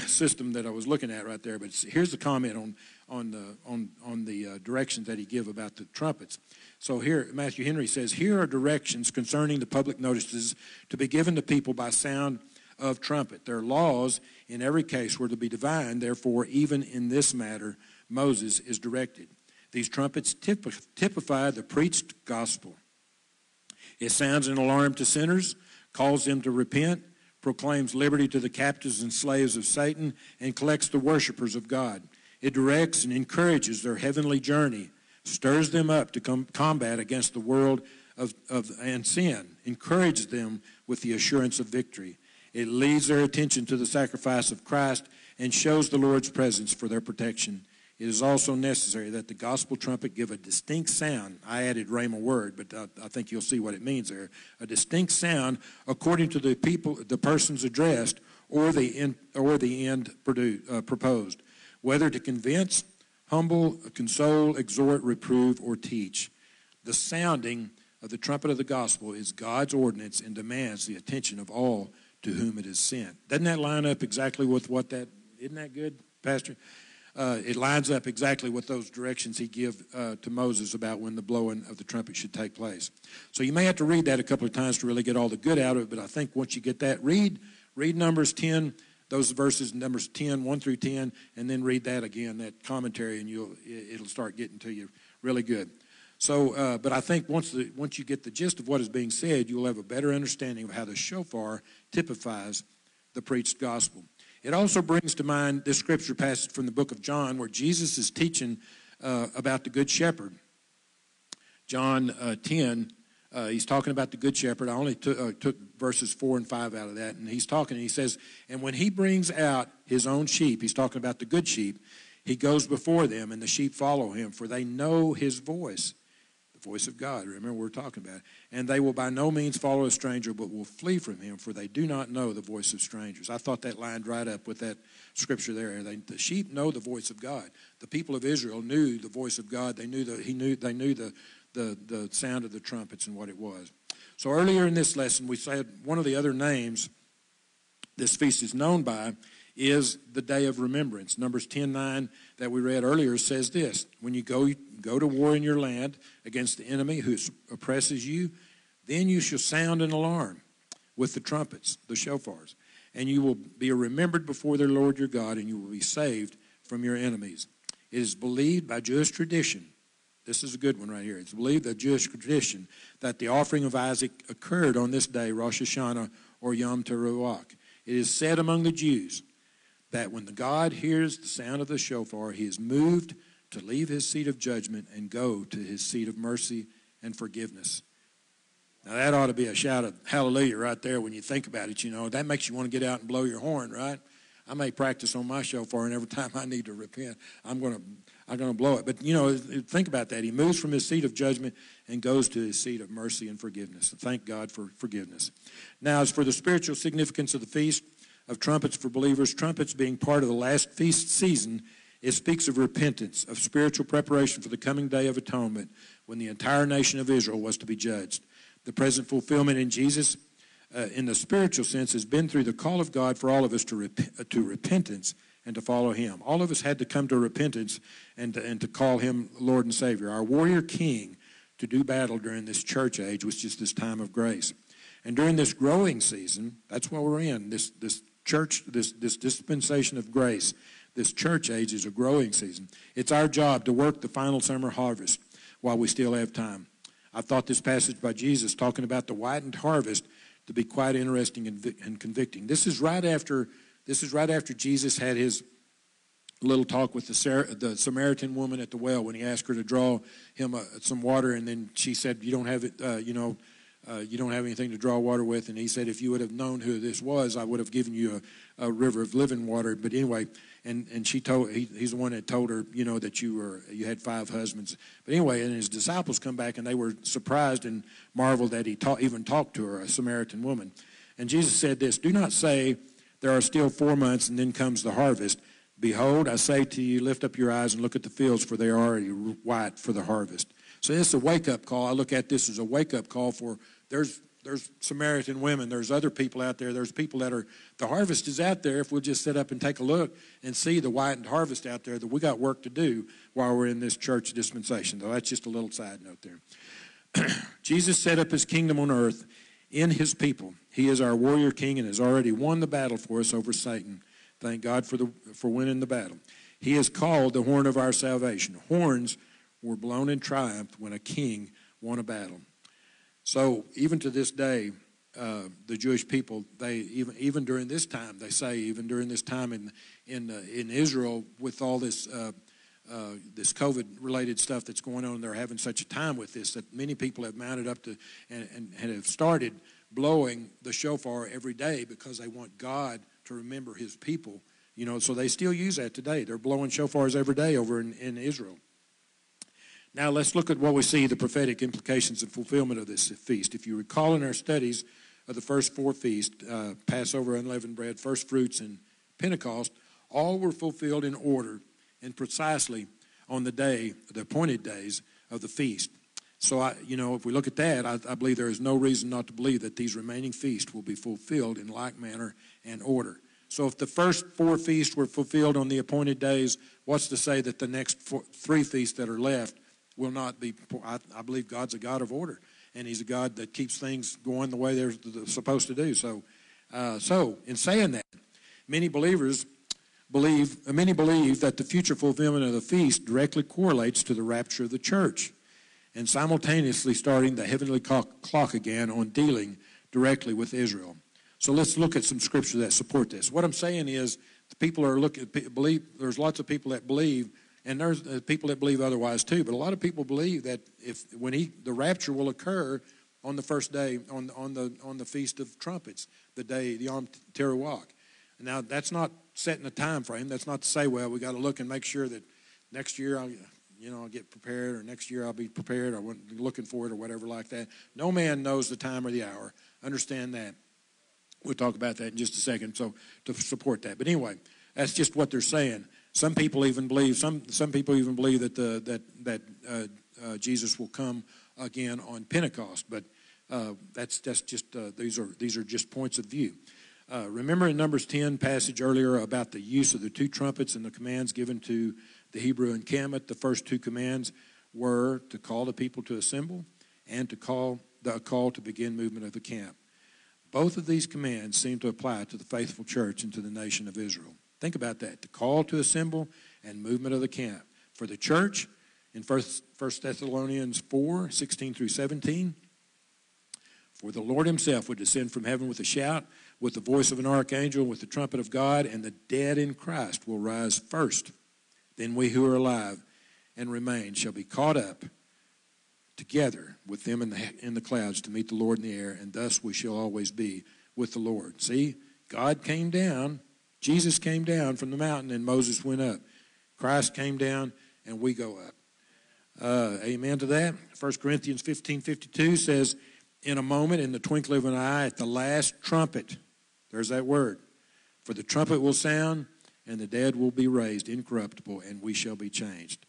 system that I was looking at right there. But here's the comment on on the on on the uh, directions that he give about the trumpets. So here Matthew Henry says, here are directions concerning the public notices to be given to people by sound of trumpet. Their laws in every case were to be divine. Therefore, even in this matter, Moses is directed. These trumpets typify the preached gospel. It sounds an alarm to sinners, calls them to repent, proclaims liberty to the captives and slaves of Satan, and collects the worshippers of God. It directs and encourages their heavenly journey, stirs them up to com- combat against the world of, of, and sin, encourages them with the assurance of victory. It leads their attention to the sacrifice of Christ and shows the Lord's presence for their protection. It is also necessary that the gospel trumpet give a distinct sound. I added rhema word, but I, I think you'll see what it means there. A distinct sound according to the people, the persons addressed, or the end, or the end uh, proposed, whether to convince, humble, console, exhort, reprove, or teach. The sounding of the trumpet of the gospel is God's ordinance and demands the attention of all to whom it is sent. Doesn't that line up exactly with what that? Isn't that good, Pastor? uh, it lines up exactly with those directions he gave uh, to Moses about when the blowing of the trumpet should take place. So you may have to read that a couple of times to really get all the good out of it, but I think once you get that, read read Numbers 10, those verses, Numbers 10, 1 through 10, and then read that again, that commentary, and you'll it'll start getting to you really good. So, uh, but I think once the once you get the gist of what is being said, you'll have a better understanding of how the shofar typifies the preached gospel. It also brings to mind this scripture passage from the book of John where Jesus is teaching uh, about the Good Shepherd. John uh, 10, uh, he's talking about the Good Shepherd. I only took, uh, took verses 4 and 5 out of that. And he's talking, and he says, And when he brings out his own sheep, he's talking about the good sheep, he goes before them, and the sheep follow him, for they know his voice voice of God. Remember, we're talking about it. And they will by no means follow a stranger, but will flee from him, for they do not know the voice of strangers. I thought that lined right up with that scripture there. They, the sheep know the voice of God. The people of Israel knew the voice of God. They knew the, he knew, they knew the, the, the sound of the trumpets and what it was. So earlier in this lesson, we said one of the other names this feast is known by is the day of remembrance. Numbers 10 9 that we read earlier says this When you go, go to war in your land against the enemy who oppresses you, then you shall sound an alarm with the trumpets, the shofars, and you will be remembered before their Lord your God, and you will be saved from your enemies. It is believed by Jewish tradition. This is a good one right here. It's believed by Jewish tradition that the offering of Isaac occurred on this day, Rosh Hashanah or Yom Teruah. It is said among the Jews that when the God hears the sound of the shofar, he is moved to leave his seat of judgment and go to his seat of mercy and forgiveness. Now, that ought to be a shout of hallelujah right there when you think about it. You know, that makes you want to get out and blow your horn, right? I may practice on my shofar, and every time I need to repent, I'm going to, I'm going to blow it. But, you know, think about that. He moves from his seat of judgment and goes to his seat of mercy and forgiveness. thank God for forgiveness. Now, as for the spiritual significance of the feast, of trumpets for believers, trumpets being part of the last feast season, it speaks of repentance, of spiritual preparation for the coming day of atonement when the entire nation of Israel was to be judged. The present fulfillment in Jesus, uh, in the spiritual sense, has been through the call of God for all of us to, rep- uh, to repentance and to follow him. All of us had to come to repentance and to, and to call him Lord and Savior. Our warrior king to do battle during this church age which is this time of grace. And during this growing season, that's what we're in, this, this church, this, this dispensation of grace, this church age is a growing season. It's our job to work the final summer harvest while we still have time. I thought this passage by Jesus talking about the whitened harvest to be quite interesting and, convicting. This is right after this is right after Jesus had his little talk with the, the Samaritan woman at the well when he asked her to draw him uh, some water, and then she said, "You don't have it, uh, you know." Uh, you don't have anything to draw water with. And he said, if you would have known who this was, I would have given you a, a river of living water. But anyway, and, and she told, he, he's the one that told her, you know, that you were, you had five husbands. But anyway, and his disciples come back and they were surprised and marveled that he ta- even talked to her, a Samaritan woman. And Jesus said this, do not say, there are still four months and then comes the harvest. Behold, I say to you, lift up your eyes and look at the fields, for they are already white for the harvest. So it's a wake up call. I look at this as a wake up call for there's there's Samaritan women, there's other people out there, there's people that are the harvest is out there if we'll just sit up and take a look and see the whitened harvest out there that we got work to do while we're in this church dispensation. Though that's just a little side note there. Jesus set up his kingdom on earth in his people. He is our warrior king and has already won the battle for us over Satan. Thank God for, the, for winning the battle. He is called the horn of our salvation. Horns were blown in triumph when a king won a battle. So even to this day, uh, the Jewish people, they even even during this time, they say even during this time in in uh, in Israel with all this uh, uh, this COVID related stuff that's going on, they're having such a time with this that many people have mounted up to and, and, and have started blowing the shofar every day because they want God to remember his people. You know, so they still use that today. They're blowing shofars every day over in, in Israel. Now let's look at what we see the prophetic implications and fulfillment of this feast. If you recall in our studies of the first four feasts, uh, Passover, unleavened bread, first fruits, and Pentecost, all were fulfilled in order and precisely on the day, the appointed days of the feast. So, I, you know, if we look at that, I, I believe there is no reason not to believe that these remaining feasts will be fulfilled in like manner and order. So, if the first four feasts were fulfilled on the appointed days, what's to say that the next four, three feasts that are left will not be? I, I, believe God's a God of order, and He's a God that keeps things going the way they're supposed to do. So, uh, so in saying that, many believers believe, many believe that the future fulfillment of the feast directly correlates to the rapture of the church and simultaneously starting the heavenly clock again on dealing directly with Israel. So let's look at some scripture that support this. What I'm saying is, the people are looking, believe, there's lots of people that believe, and there's uh, people that believe otherwise too, but a lot of people believe that if, when he, the rapture will occur on the first day, on, on, the, on the Feast of Trumpets, the day, the Yom Teruah. Now, that's not setting a time frame. That's not to say, well, we got to look and make sure that next year, I'll, you know, I'll get prepared, or next year I'll be prepared, or looking for it, or whatever like that. No man knows the time or the hour. Understand that. We'll talk about that in just a second. So to support that, but anyway, that's just what they're saying. Some people even believe some some people even believe that the that that uh, uh, Jesus will come again on Pentecost, but uh, that's that's just uh, these are these are just points of view. Uh, remember in Numbers 10 passage earlier about the use of the two trumpets and the commands given to the Hebrew encampment. The first two commands were to call the people to assemble and to call the call to begin movement of the camp. Both of these commands seem to apply to the faithful church and to the nation of Israel. Think about that the call to assemble and movement of the camp. For the church, in 1 Thessalonians 4 16 through 17, for the Lord himself would descend from heaven with a shout with the voice of an archangel, with the trumpet of God, and the dead in Christ will rise first. Then we who are alive and remain shall be caught up together with them in the, in the clouds to meet the Lord in the air, and thus we shall always be with the Lord. See, God came down, Jesus came down from the mountain, and Moses went up. Christ came down, and we go up. Uh, amen to that. 1 Corinthians 15 52 says, In a moment, in the twinkling of an eye, at the last trumpet, there's that word. For the trumpet will sound, and the dead will be raised incorruptible, and we shall be changed.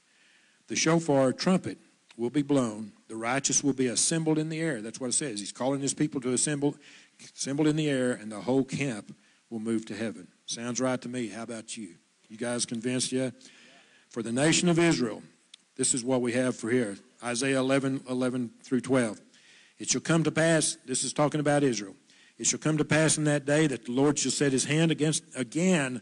The shofar trumpet will be blown. The righteous will be assembled in the air. That's what it says. He's calling his people to assemble, assembled in the air, and the whole camp will move to heaven. Sounds right to me. How about you? You guys convinced yet? For the nation of Israel, this is what we have for here Isaiah 11, 11 through 12. It shall come to pass, this is talking about Israel. It shall come to pass in that day that the Lord shall set his hand against again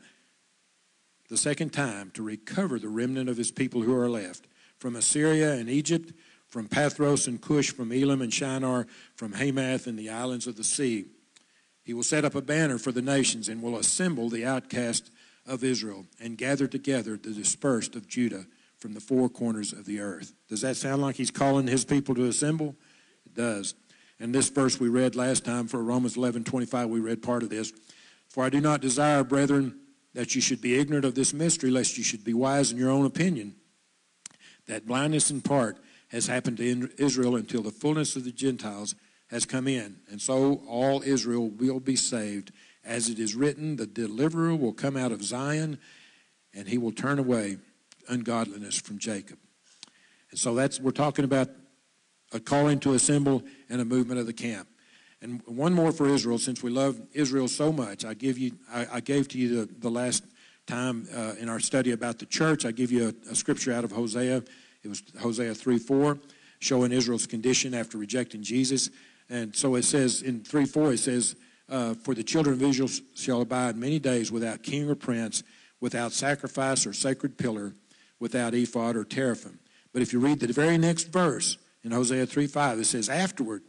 the second time to recover the remnant of his people who are left from Assyria and Egypt, from Pathros and Cush, from Elam and Shinar, from Hamath and the islands of the sea. He will set up a banner for the nations and will assemble the outcast of Israel and gather together the dispersed of Judah from the four corners of the earth. Does that sound like he's calling his people to assemble? It does. And this verse we read last time for Romans 11 25, we read part of this. For I do not desire, brethren, that you should be ignorant of this mystery, lest you should be wise in your own opinion. That blindness in part has happened to Israel until the fullness of the Gentiles has come in. And so all Israel will be saved. As it is written, the deliverer will come out of Zion, and he will turn away ungodliness from Jacob. And so that's we're talking about a calling to assemble and a movement of the camp. And one more for Israel, since we love Israel so much. I give you, I, I gave to you the, the last time uh, in our study about the church. I give you a, a, scripture out of Hosea. It was Hosea 3 4, showing Israel's condition after rejecting Jesus. And so it says in 3 4, it says, uh, For the children of Israel shall abide many days without king or prince, without sacrifice or sacred pillar, without ephod or teraphim. But if you read the very next verse in Hosea 3 5, it says, Afterward,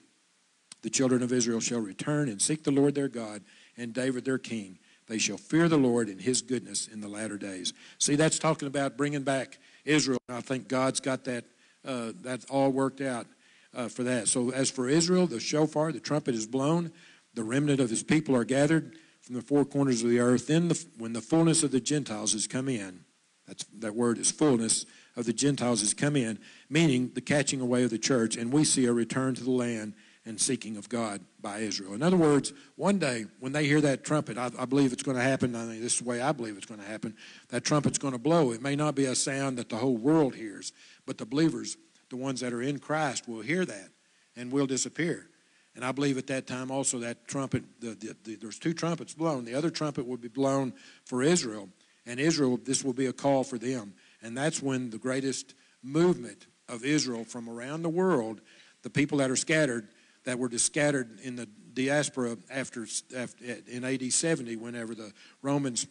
the children of Israel shall return and seek the Lord their God and David their king. They shall fear the Lord and his goodness in the latter days. See, that's talking about bringing back Israel. I think God's got that, uh, that all worked out uh, for that. So, as for Israel, the shofar, the trumpet is blown, the remnant of his people are gathered from the four corners of the earth. Then, the, when the fullness of the Gentiles has come in, that's, that word is fullness of the Gentiles has come in, meaning the catching away of the church, and we see a return to the land and seeking of God by Israel. In other words, one day when they hear that trumpet, I, I believe it's going to happen. I mean, this is the way I believe it's going to happen. That trumpet's going to blow. It may not be a sound that the whole world hears, but the believers, the ones that are in Christ, will hear that and will disappear. And I believe at that time also that trumpet, the, the, the, there's two trumpets blown. The other trumpet will be blown for Israel, and Israel, this will be a call for them. And that's when the greatest movement of Israel from around the world, the people that are scattered, that were scattered in the diaspora after, after in AD 70, whenever the Romans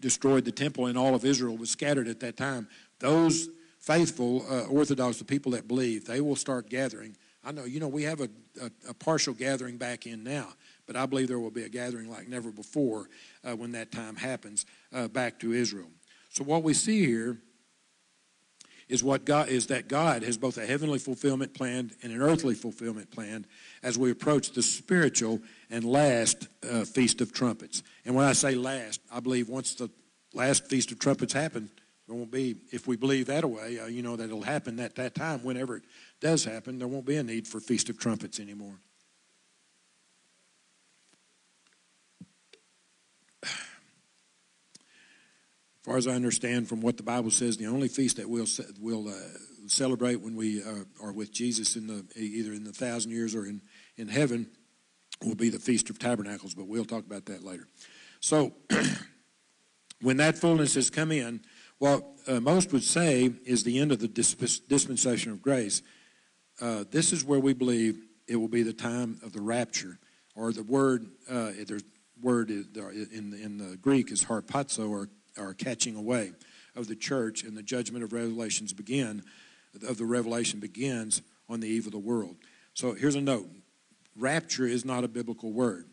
destroyed the temple and all of Israel was scattered at that time. Those faithful uh, Orthodox, the people that believe, they will start gathering. I know, you know, we have a, a, a, partial gathering back in now, but I believe there will be a gathering like never before uh, when that time happens uh, back to Israel. So what we see here is what God is that God has both a heavenly fulfillment planned and an earthly fulfillment planned as we approach the spiritual and last uh, feast of trumpets. And when I say last, I believe once the last feast of trumpets happen, there won't be if we believe that away, uh, you know that it'll happen at that time. Whenever it does happen, there won't be a need for feast of trumpets anymore. As far as I understand from what the Bible says, the only feast that we'll we'll uh, celebrate when we uh, are with Jesus in the either in the thousand years or in in heaven will be the Feast of Tabernacles. But we'll talk about that later. So, when that fullness has come in, what uh, most would say is the end of the dispensation of grace. Uh, this is where we believe it will be the time of the rapture, or the word uh, the word in the, in the Greek is harpazo or or catching away of the church and the judgment of revelations begin of the revelation begins on the eve of the world. So here's a note. Rapture is not a biblical word.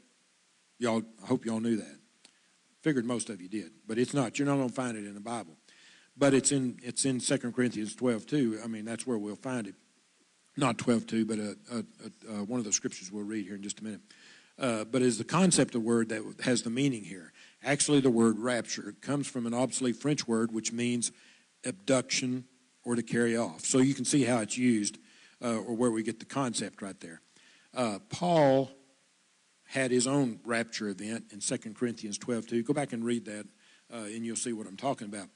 Y'all i hope y'all knew that. Figured most of you did but it's not. You're not going to find it in the bible but it's in it's in 2 corinthians 12 too i mean that's where we'll find it not 12 2 but a, a, a, one of the scriptures we'll read here in just a minute uh, but is the concept of word that has the meaning here Actually, the word rapture comes from an obsolete French word which means abduction or to carry off. So you can see how it's used uh, or where we get the concept right there. Uh, Paul had his own rapture event in 2 Corinthians 12 2. Go back and read that, uh, and you'll see what I'm talking about.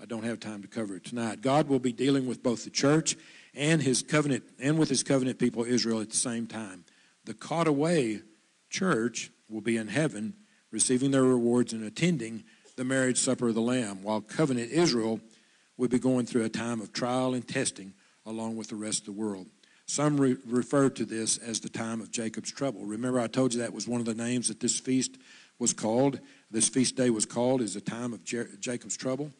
I don't have time to cover it tonight. God will be dealing with both the church and his covenant and with his covenant people Israel at the same time. The caught away church will be in heaven receiving their rewards and attending the marriage supper of the Lamb, while covenant Israel would be going through a time of trial and testing along with the rest of the world. Some re- refer to this as the time of Jacob's trouble. Remember, I told you that was one of the names that this feast was called. This feast day was called is the time of Jer- Jacob's trouble.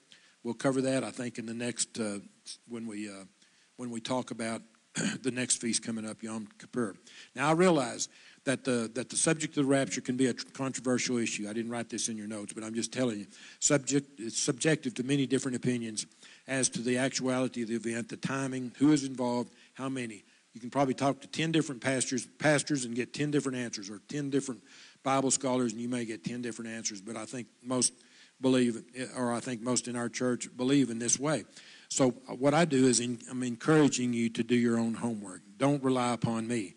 We'll cover that, I think, in the next uh, when we uh, when we talk about the next feast coming up, Yom Kippur. Now, I realize that the that the subject of the rapture can be a controversial issue. I didn't write this in your notes, but I'm just telling you, subject it's subjective to many different opinions as to the actuality of the event, the timing, who is involved, how many. You can probably talk to 10 different pastors, pastors and get 10 different answers, or 10 different Bible scholars, and you may get 10 different answers. But I think most believe, or I think most in our church believe in this way. So what I do is in, I'm encouraging you to do your own homework. Don't rely upon me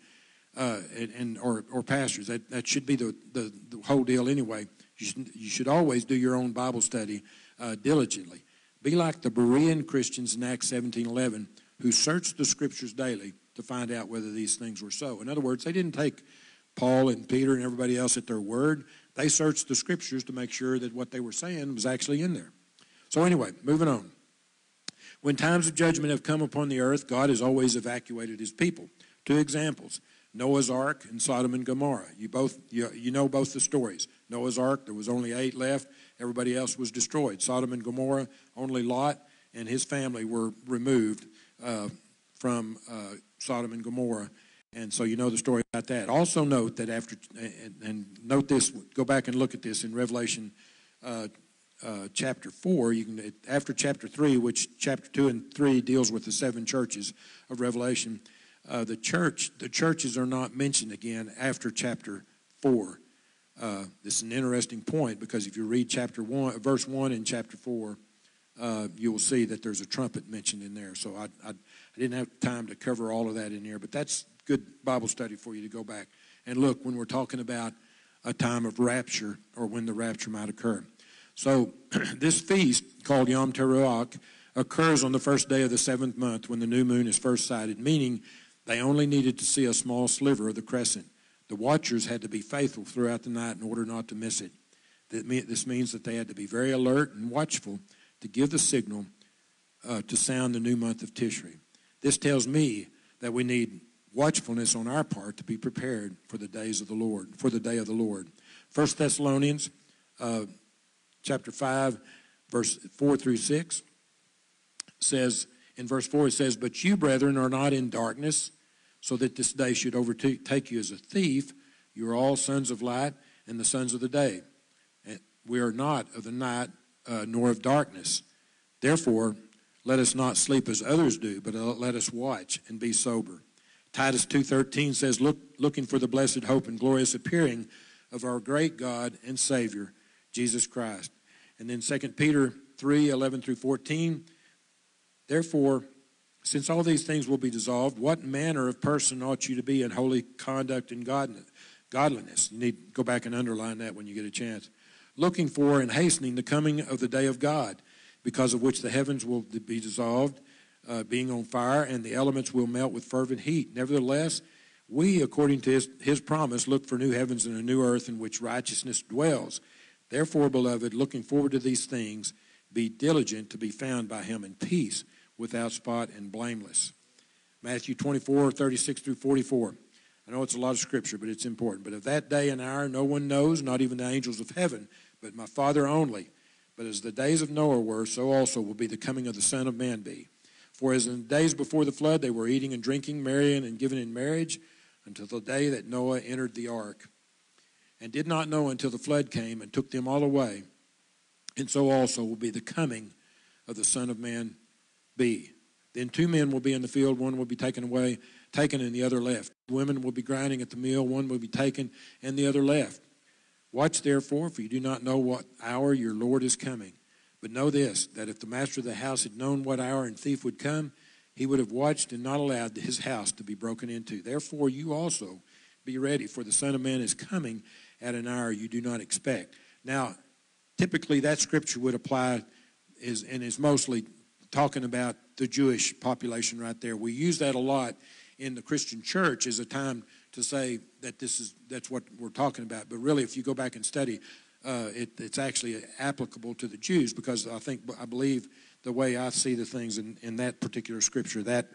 uh, and, and, or, or pastors. That, that should be the, the, the whole deal anyway. You should, you should always do your own Bible study uh, diligently. Be like the Berean Christians in Acts 17:11 who searched the scriptures daily to find out whether these things were so. In other words, they didn't take Paul and Peter and everybody else at their word. They searched the scriptures to make sure that what they were saying was actually in there. So, anyway, moving on. When times of judgment have come upon the earth, God has always evacuated his people. Two examples Noah's Ark and Sodom and Gomorrah. You, both, you, you know both the stories. Noah's Ark, there was only eight left, everybody else was destroyed. Sodom and Gomorrah, only Lot and his family were removed uh, from uh, Sodom and Gomorrah. And so you know the story about that. Also note that after, and, note this, go back and look at this in Revelation uh, uh, chapter 4. You can, after chapter 3, which chapter 2 and 3 deals with the seven churches of Revelation, uh, the church, the churches are not mentioned again after chapter 4. Uh, this is an interesting point because if you read chapter 1, verse 1 and chapter 4, uh, you will see that there's a trumpet mentioned in there. So I, I, I, didn't have time to cover all of that in here, but that's good Bible study for you to go back and look when we're talking about a time of rapture or when the rapture might occur. So this feast called Yom Teruah occurs on the first day of the seventh month when the new moon is first sighted, meaning they only needed to see a small sliver of the crescent. The watchers had to be faithful throughout the night in order not to miss it. This means that they had to be very alert and watchful to give the signal uh, to sound the new month of Tishri. This tells me that we need watchfulness on our part to be prepared for the days of the Lord, for the day of the Lord. 1 Thessalonians uh, chapter 5, verse 4 through 6 says, in verse 4 it says, But you, brethren, are not in darkness, so that this day should overtake you as a thief. You are all sons of light and the sons of the day. We are not of the night uh, nor of darkness. Therefore, let us not sleep as others do, but let us watch and be sober. Titus 2:13 says, Look, looking for the blessed hope and glorious appearing of our great God and Savior, Jesus Christ. And then 2 Peter 3:11 through 14 Therefore, since all these things will be dissolved, what manner of person ought you to be in holy conduct and godliness? You need to go back and underline that when you get a chance. Looking for and hastening the coming of the day of God, because of which the heavens will be dissolved, uh, being on fire, and the elements will melt with fervent heat. Nevertheless, we, according to his, his promise, look for new heavens and a new earth in which righteousness dwells. Therefore, beloved, looking forward to these things, be diligent to be found by him in peace without spot and blameless. Matthew 24, 36 through 44. I know it's a lot of scripture, but it's important. But of that day and hour no one knows, not even the angels of heaven, but my Father only. But as the days of Noah were, so also will be the coming of the Son of Man be. For as in the days before the flood they were eating and drinking, marrying and giving in marriage, until the day that Noah entered the ark, and did not know until the flood came and took them all away. And so also will be the coming of the Son of Man be. Then two men will be in the field, one will be taken away, taken, and the other left. Women will be grinding at the mill, one will be taken, and the other left. Watch therefore, for you do not know what hour your Lord is coming. But know this, that if the master of the house had known what hour and thief would come, he would have watched and not allowed his house to be broken into. Therefore, you also be ready, for the Son of Man is coming at an hour you do not expect. Now, typically that scripture would apply is and is mostly talking about the Jewish population right there. We use that a lot in the Christian church as a time to say that this is that's what we're talking about. But really, if you go back and study, uh, it, it's actually applicable to the Jews because I think I believe the way I see the things in, in that particular scripture that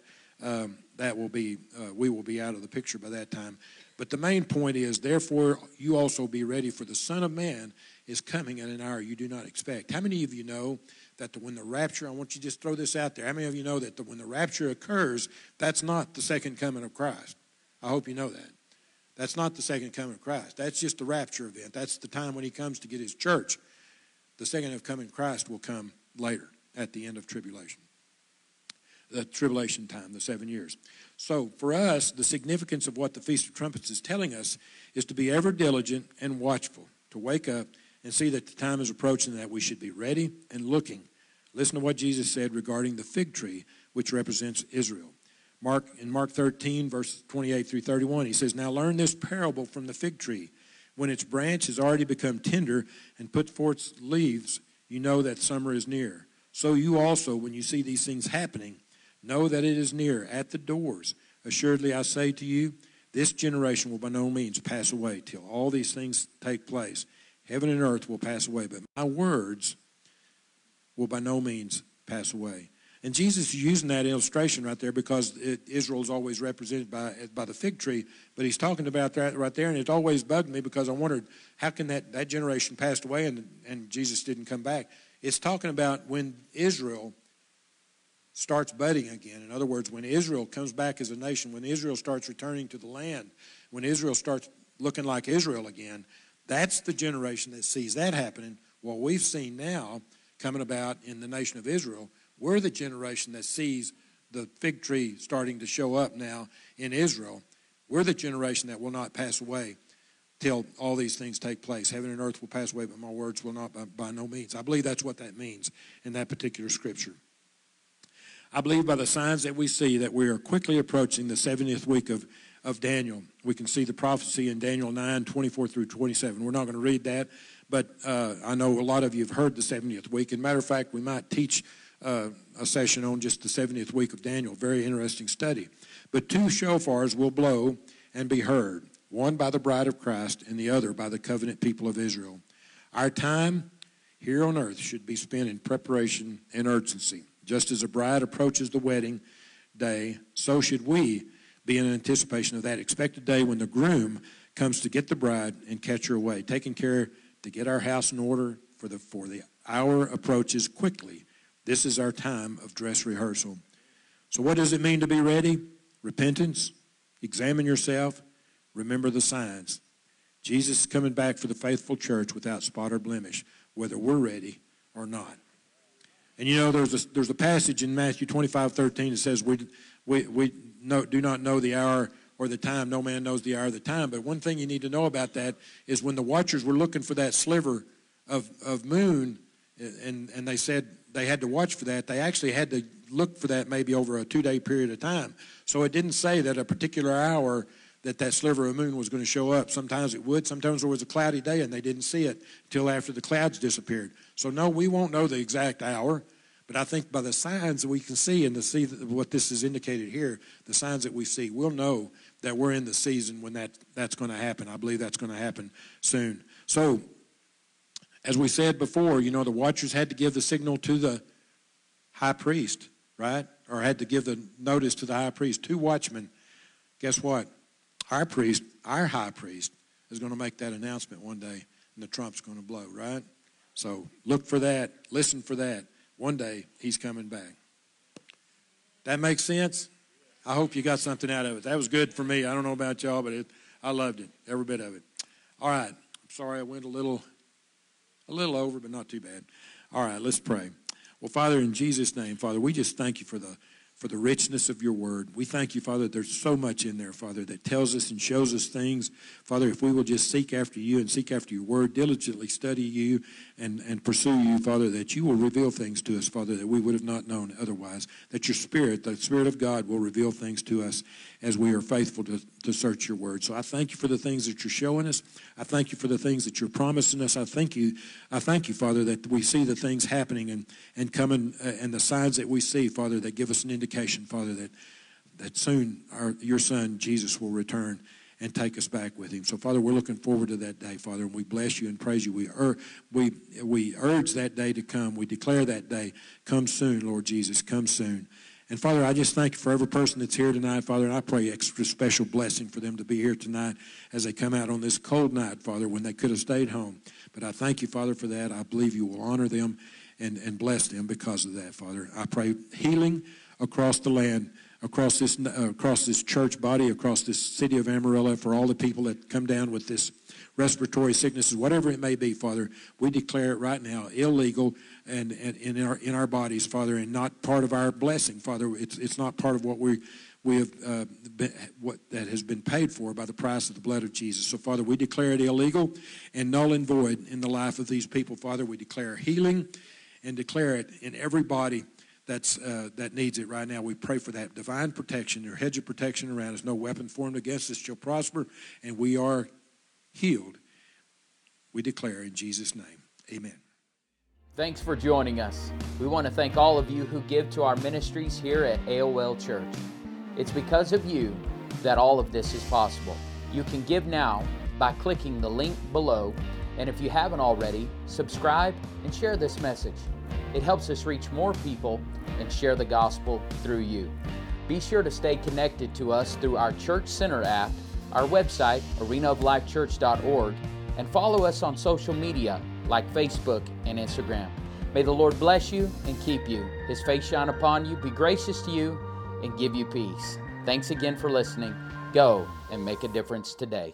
um, that will be uh, we will be out of the picture by that time. But the main point is, therefore, you also be ready, for the Son of Man is coming at an hour you do not expect. How many of you know that the, when the rapture? I want you to just throw this out there. How many of you know that the, when the rapture occurs, that's not the second coming of Christ? I hope you know that. That's not the second coming of Christ. That's just the rapture event. That's the time when he comes to get his church. The second of coming Christ will come later at the end of tribulation. The tribulation time, the seven years. So for us, the significance of what the Feast of Trumpets is telling us is to be ever diligent and watchful, to wake up and see that the time is approaching that we should be ready and looking. Listen to what Jesus said regarding the fig tree, which represents Israel. Mark in Mark 13, verse 28 through 31, he says, Now learn this parable from the fig tree. When its branch has already become tender and put forth leaves, you know that summer is near. So you also, when you see these things happening, know that it is near, at the doors. Assuredly, I say to you, this generation will by no means pass away till all these things take place. Heaven and earth will pass away, but my words will by no means pass away. And Jesus is using that illustration right there because Israel is always represented by, by the fig tree. But he's talking about that right there, and it always bugged me because I wondered how can that, that generation passed away and, and Jesus didn't come back. It's talking about when Israel starts budding again. In other words, when Israel comes back as a nation, when Israel starts returning to the land, when Israel starts looking like Israel again, that's the generation that sees that happening. What we've seen now coming about in the nation of Israel we're the generation that sees the fig tree starting to show up now in Israel. We're the generation that will not pass away till all these things take place. Heaven and earth will pass away, but my words will not by, by, no means. I believe that's what that means in that particular scripture. I believe by the signs that we see that we are quickly approaching the 70th week of, of Daniel. We can see the prophecy in Daniel 9, 24 through 27. We're not going to read that, but uh, I know a lot of you have heard the 70th week. And matter of fact, we might teach uh, a session on just the 70th week of Daniel. Very interesting study. But two shofars will blow and be heard, one by the bride of Christ and the other by the covenant people of Israel. Our time here on earth should be spent in preparation and urgency. Just as a bride approaches the wedding day, so should we be in anticipation of that expected day when the groom comes to get the bride and catch her away, taking care to get our house in order for the, for the hour approaches quickly this is our time of dress rehearsal. So, what does it mean to be ready? Repentance, examine yourself, remember the signs. Jesus is coming back for the faithful church without spot or blemish, whether we're ready or not. And you know, there's a, there's a passage in Matthew 25 13 that says, We, we, we know, do not know the hour or the time. No man knows the hour or the time. But one thing you need to know about that is when the watchers were looking for that sliver of, of moon, and, and they said, they had to watch for that. They actually had to look for that maybe over a two day period of time. So it didn't say that a particular hour that that sliver of moon was going to show up. Sometimes it would. Sometimes there was a cloudy day and they didn't see it until after the clouds disappeared. So no, we won't know the exact hour. But I think by the signs that we can see and to see what this is indicated here, the signs that we see, we'll know that we're in the season when that, that's going to happen. I believe that's going to happen soon. So as we said before, you know, the watchers had to give the signal to the high priest, right? Or had to give the notice to the high priest. Two watchmen. Guess what? Our priest, our high priest, is going to make that announcement one day, and the trump's going to blow, right? So look for that. Listen for that. One day, he's coming back. That makes sense? I hope you got something out of it. That was good for me. I don't know about y'all, but it, I loved it, every bit of it. All right. I'm sorry I went a little a little over, but not too bad. All right, let's pray. Well, Father, in Jesus' name, Father, we just thank you for the for the richness of your word. We thank you, Father, there's so much in there, Father, that tells us and shows us things. Father, if we will just seek after you and seek after your word, diligently study you and, and pursue you, Father, that you will reveal things to us, Father, that we would have not known otherwise. That your Spirit, the Spirit of God, will reveal things to us as we are faithful to, to search your word. So I thank you for the things that you're showing us. I thank you for the things that you're promising us. I thank you, I thank you, Father, that we see the things happening and, and coming uh, and the signs that we see, Father, that give us an indication Father, that, that soon our, your Son, Jesus, will return and take us back with him. So, Father, we're looking forward to that day, Father, and we bless you and praise you. We, ur- we, we urge that day to come. We declare that day. Come soon, Lord Jesus. Come soon. And Father, I just thank you for every person that's here tonight, Father, and I pray extra special blessing for them to be here tonight as they come out on this cold night, Father, when they could have stayed home. But I thank you, Father, for that. I believe you will honor them and, and bless them because of that, Father. I pray healing across the land, across this, uh, across this church body, across this city of Amarillo, for all the people that come down with this respiratory sicknesses, whatever it may be, Father. We declare it right now illegal and, and in our in our bodies, Father, and not part of our blessing, Father. It's it's not part of what we we have uh, been, what that has been paid for by the price of the blood of Jesus. So, Father, we declare it illegal and null and void in the life of these people, Father. We declare healing and declare it in every body that's uh, that needs it right now. We pray for that divine protection, your hedge of protection around us. No weapon formed against us shall prosper, and we are healed. We declare in Jesus' name, Amen. Thanks for joining us. We want to thank all of you who give to our ministries here at AOL Church. It's because of you that all of this is possible. You can give now by clicking the link below, and if you haven't already, subscribe and share this message. It helps us reach more people and share the gospel through you. Be sure to stay connected to us through our Church Center app, our website, arenaoflifechurch.org, and follow us on social media like Facebook and Instagram. May the Lord bless you and keep you, His face shine upon you, be gracious to you, and give you peace. Thanks again for listening. Go and make a difference today.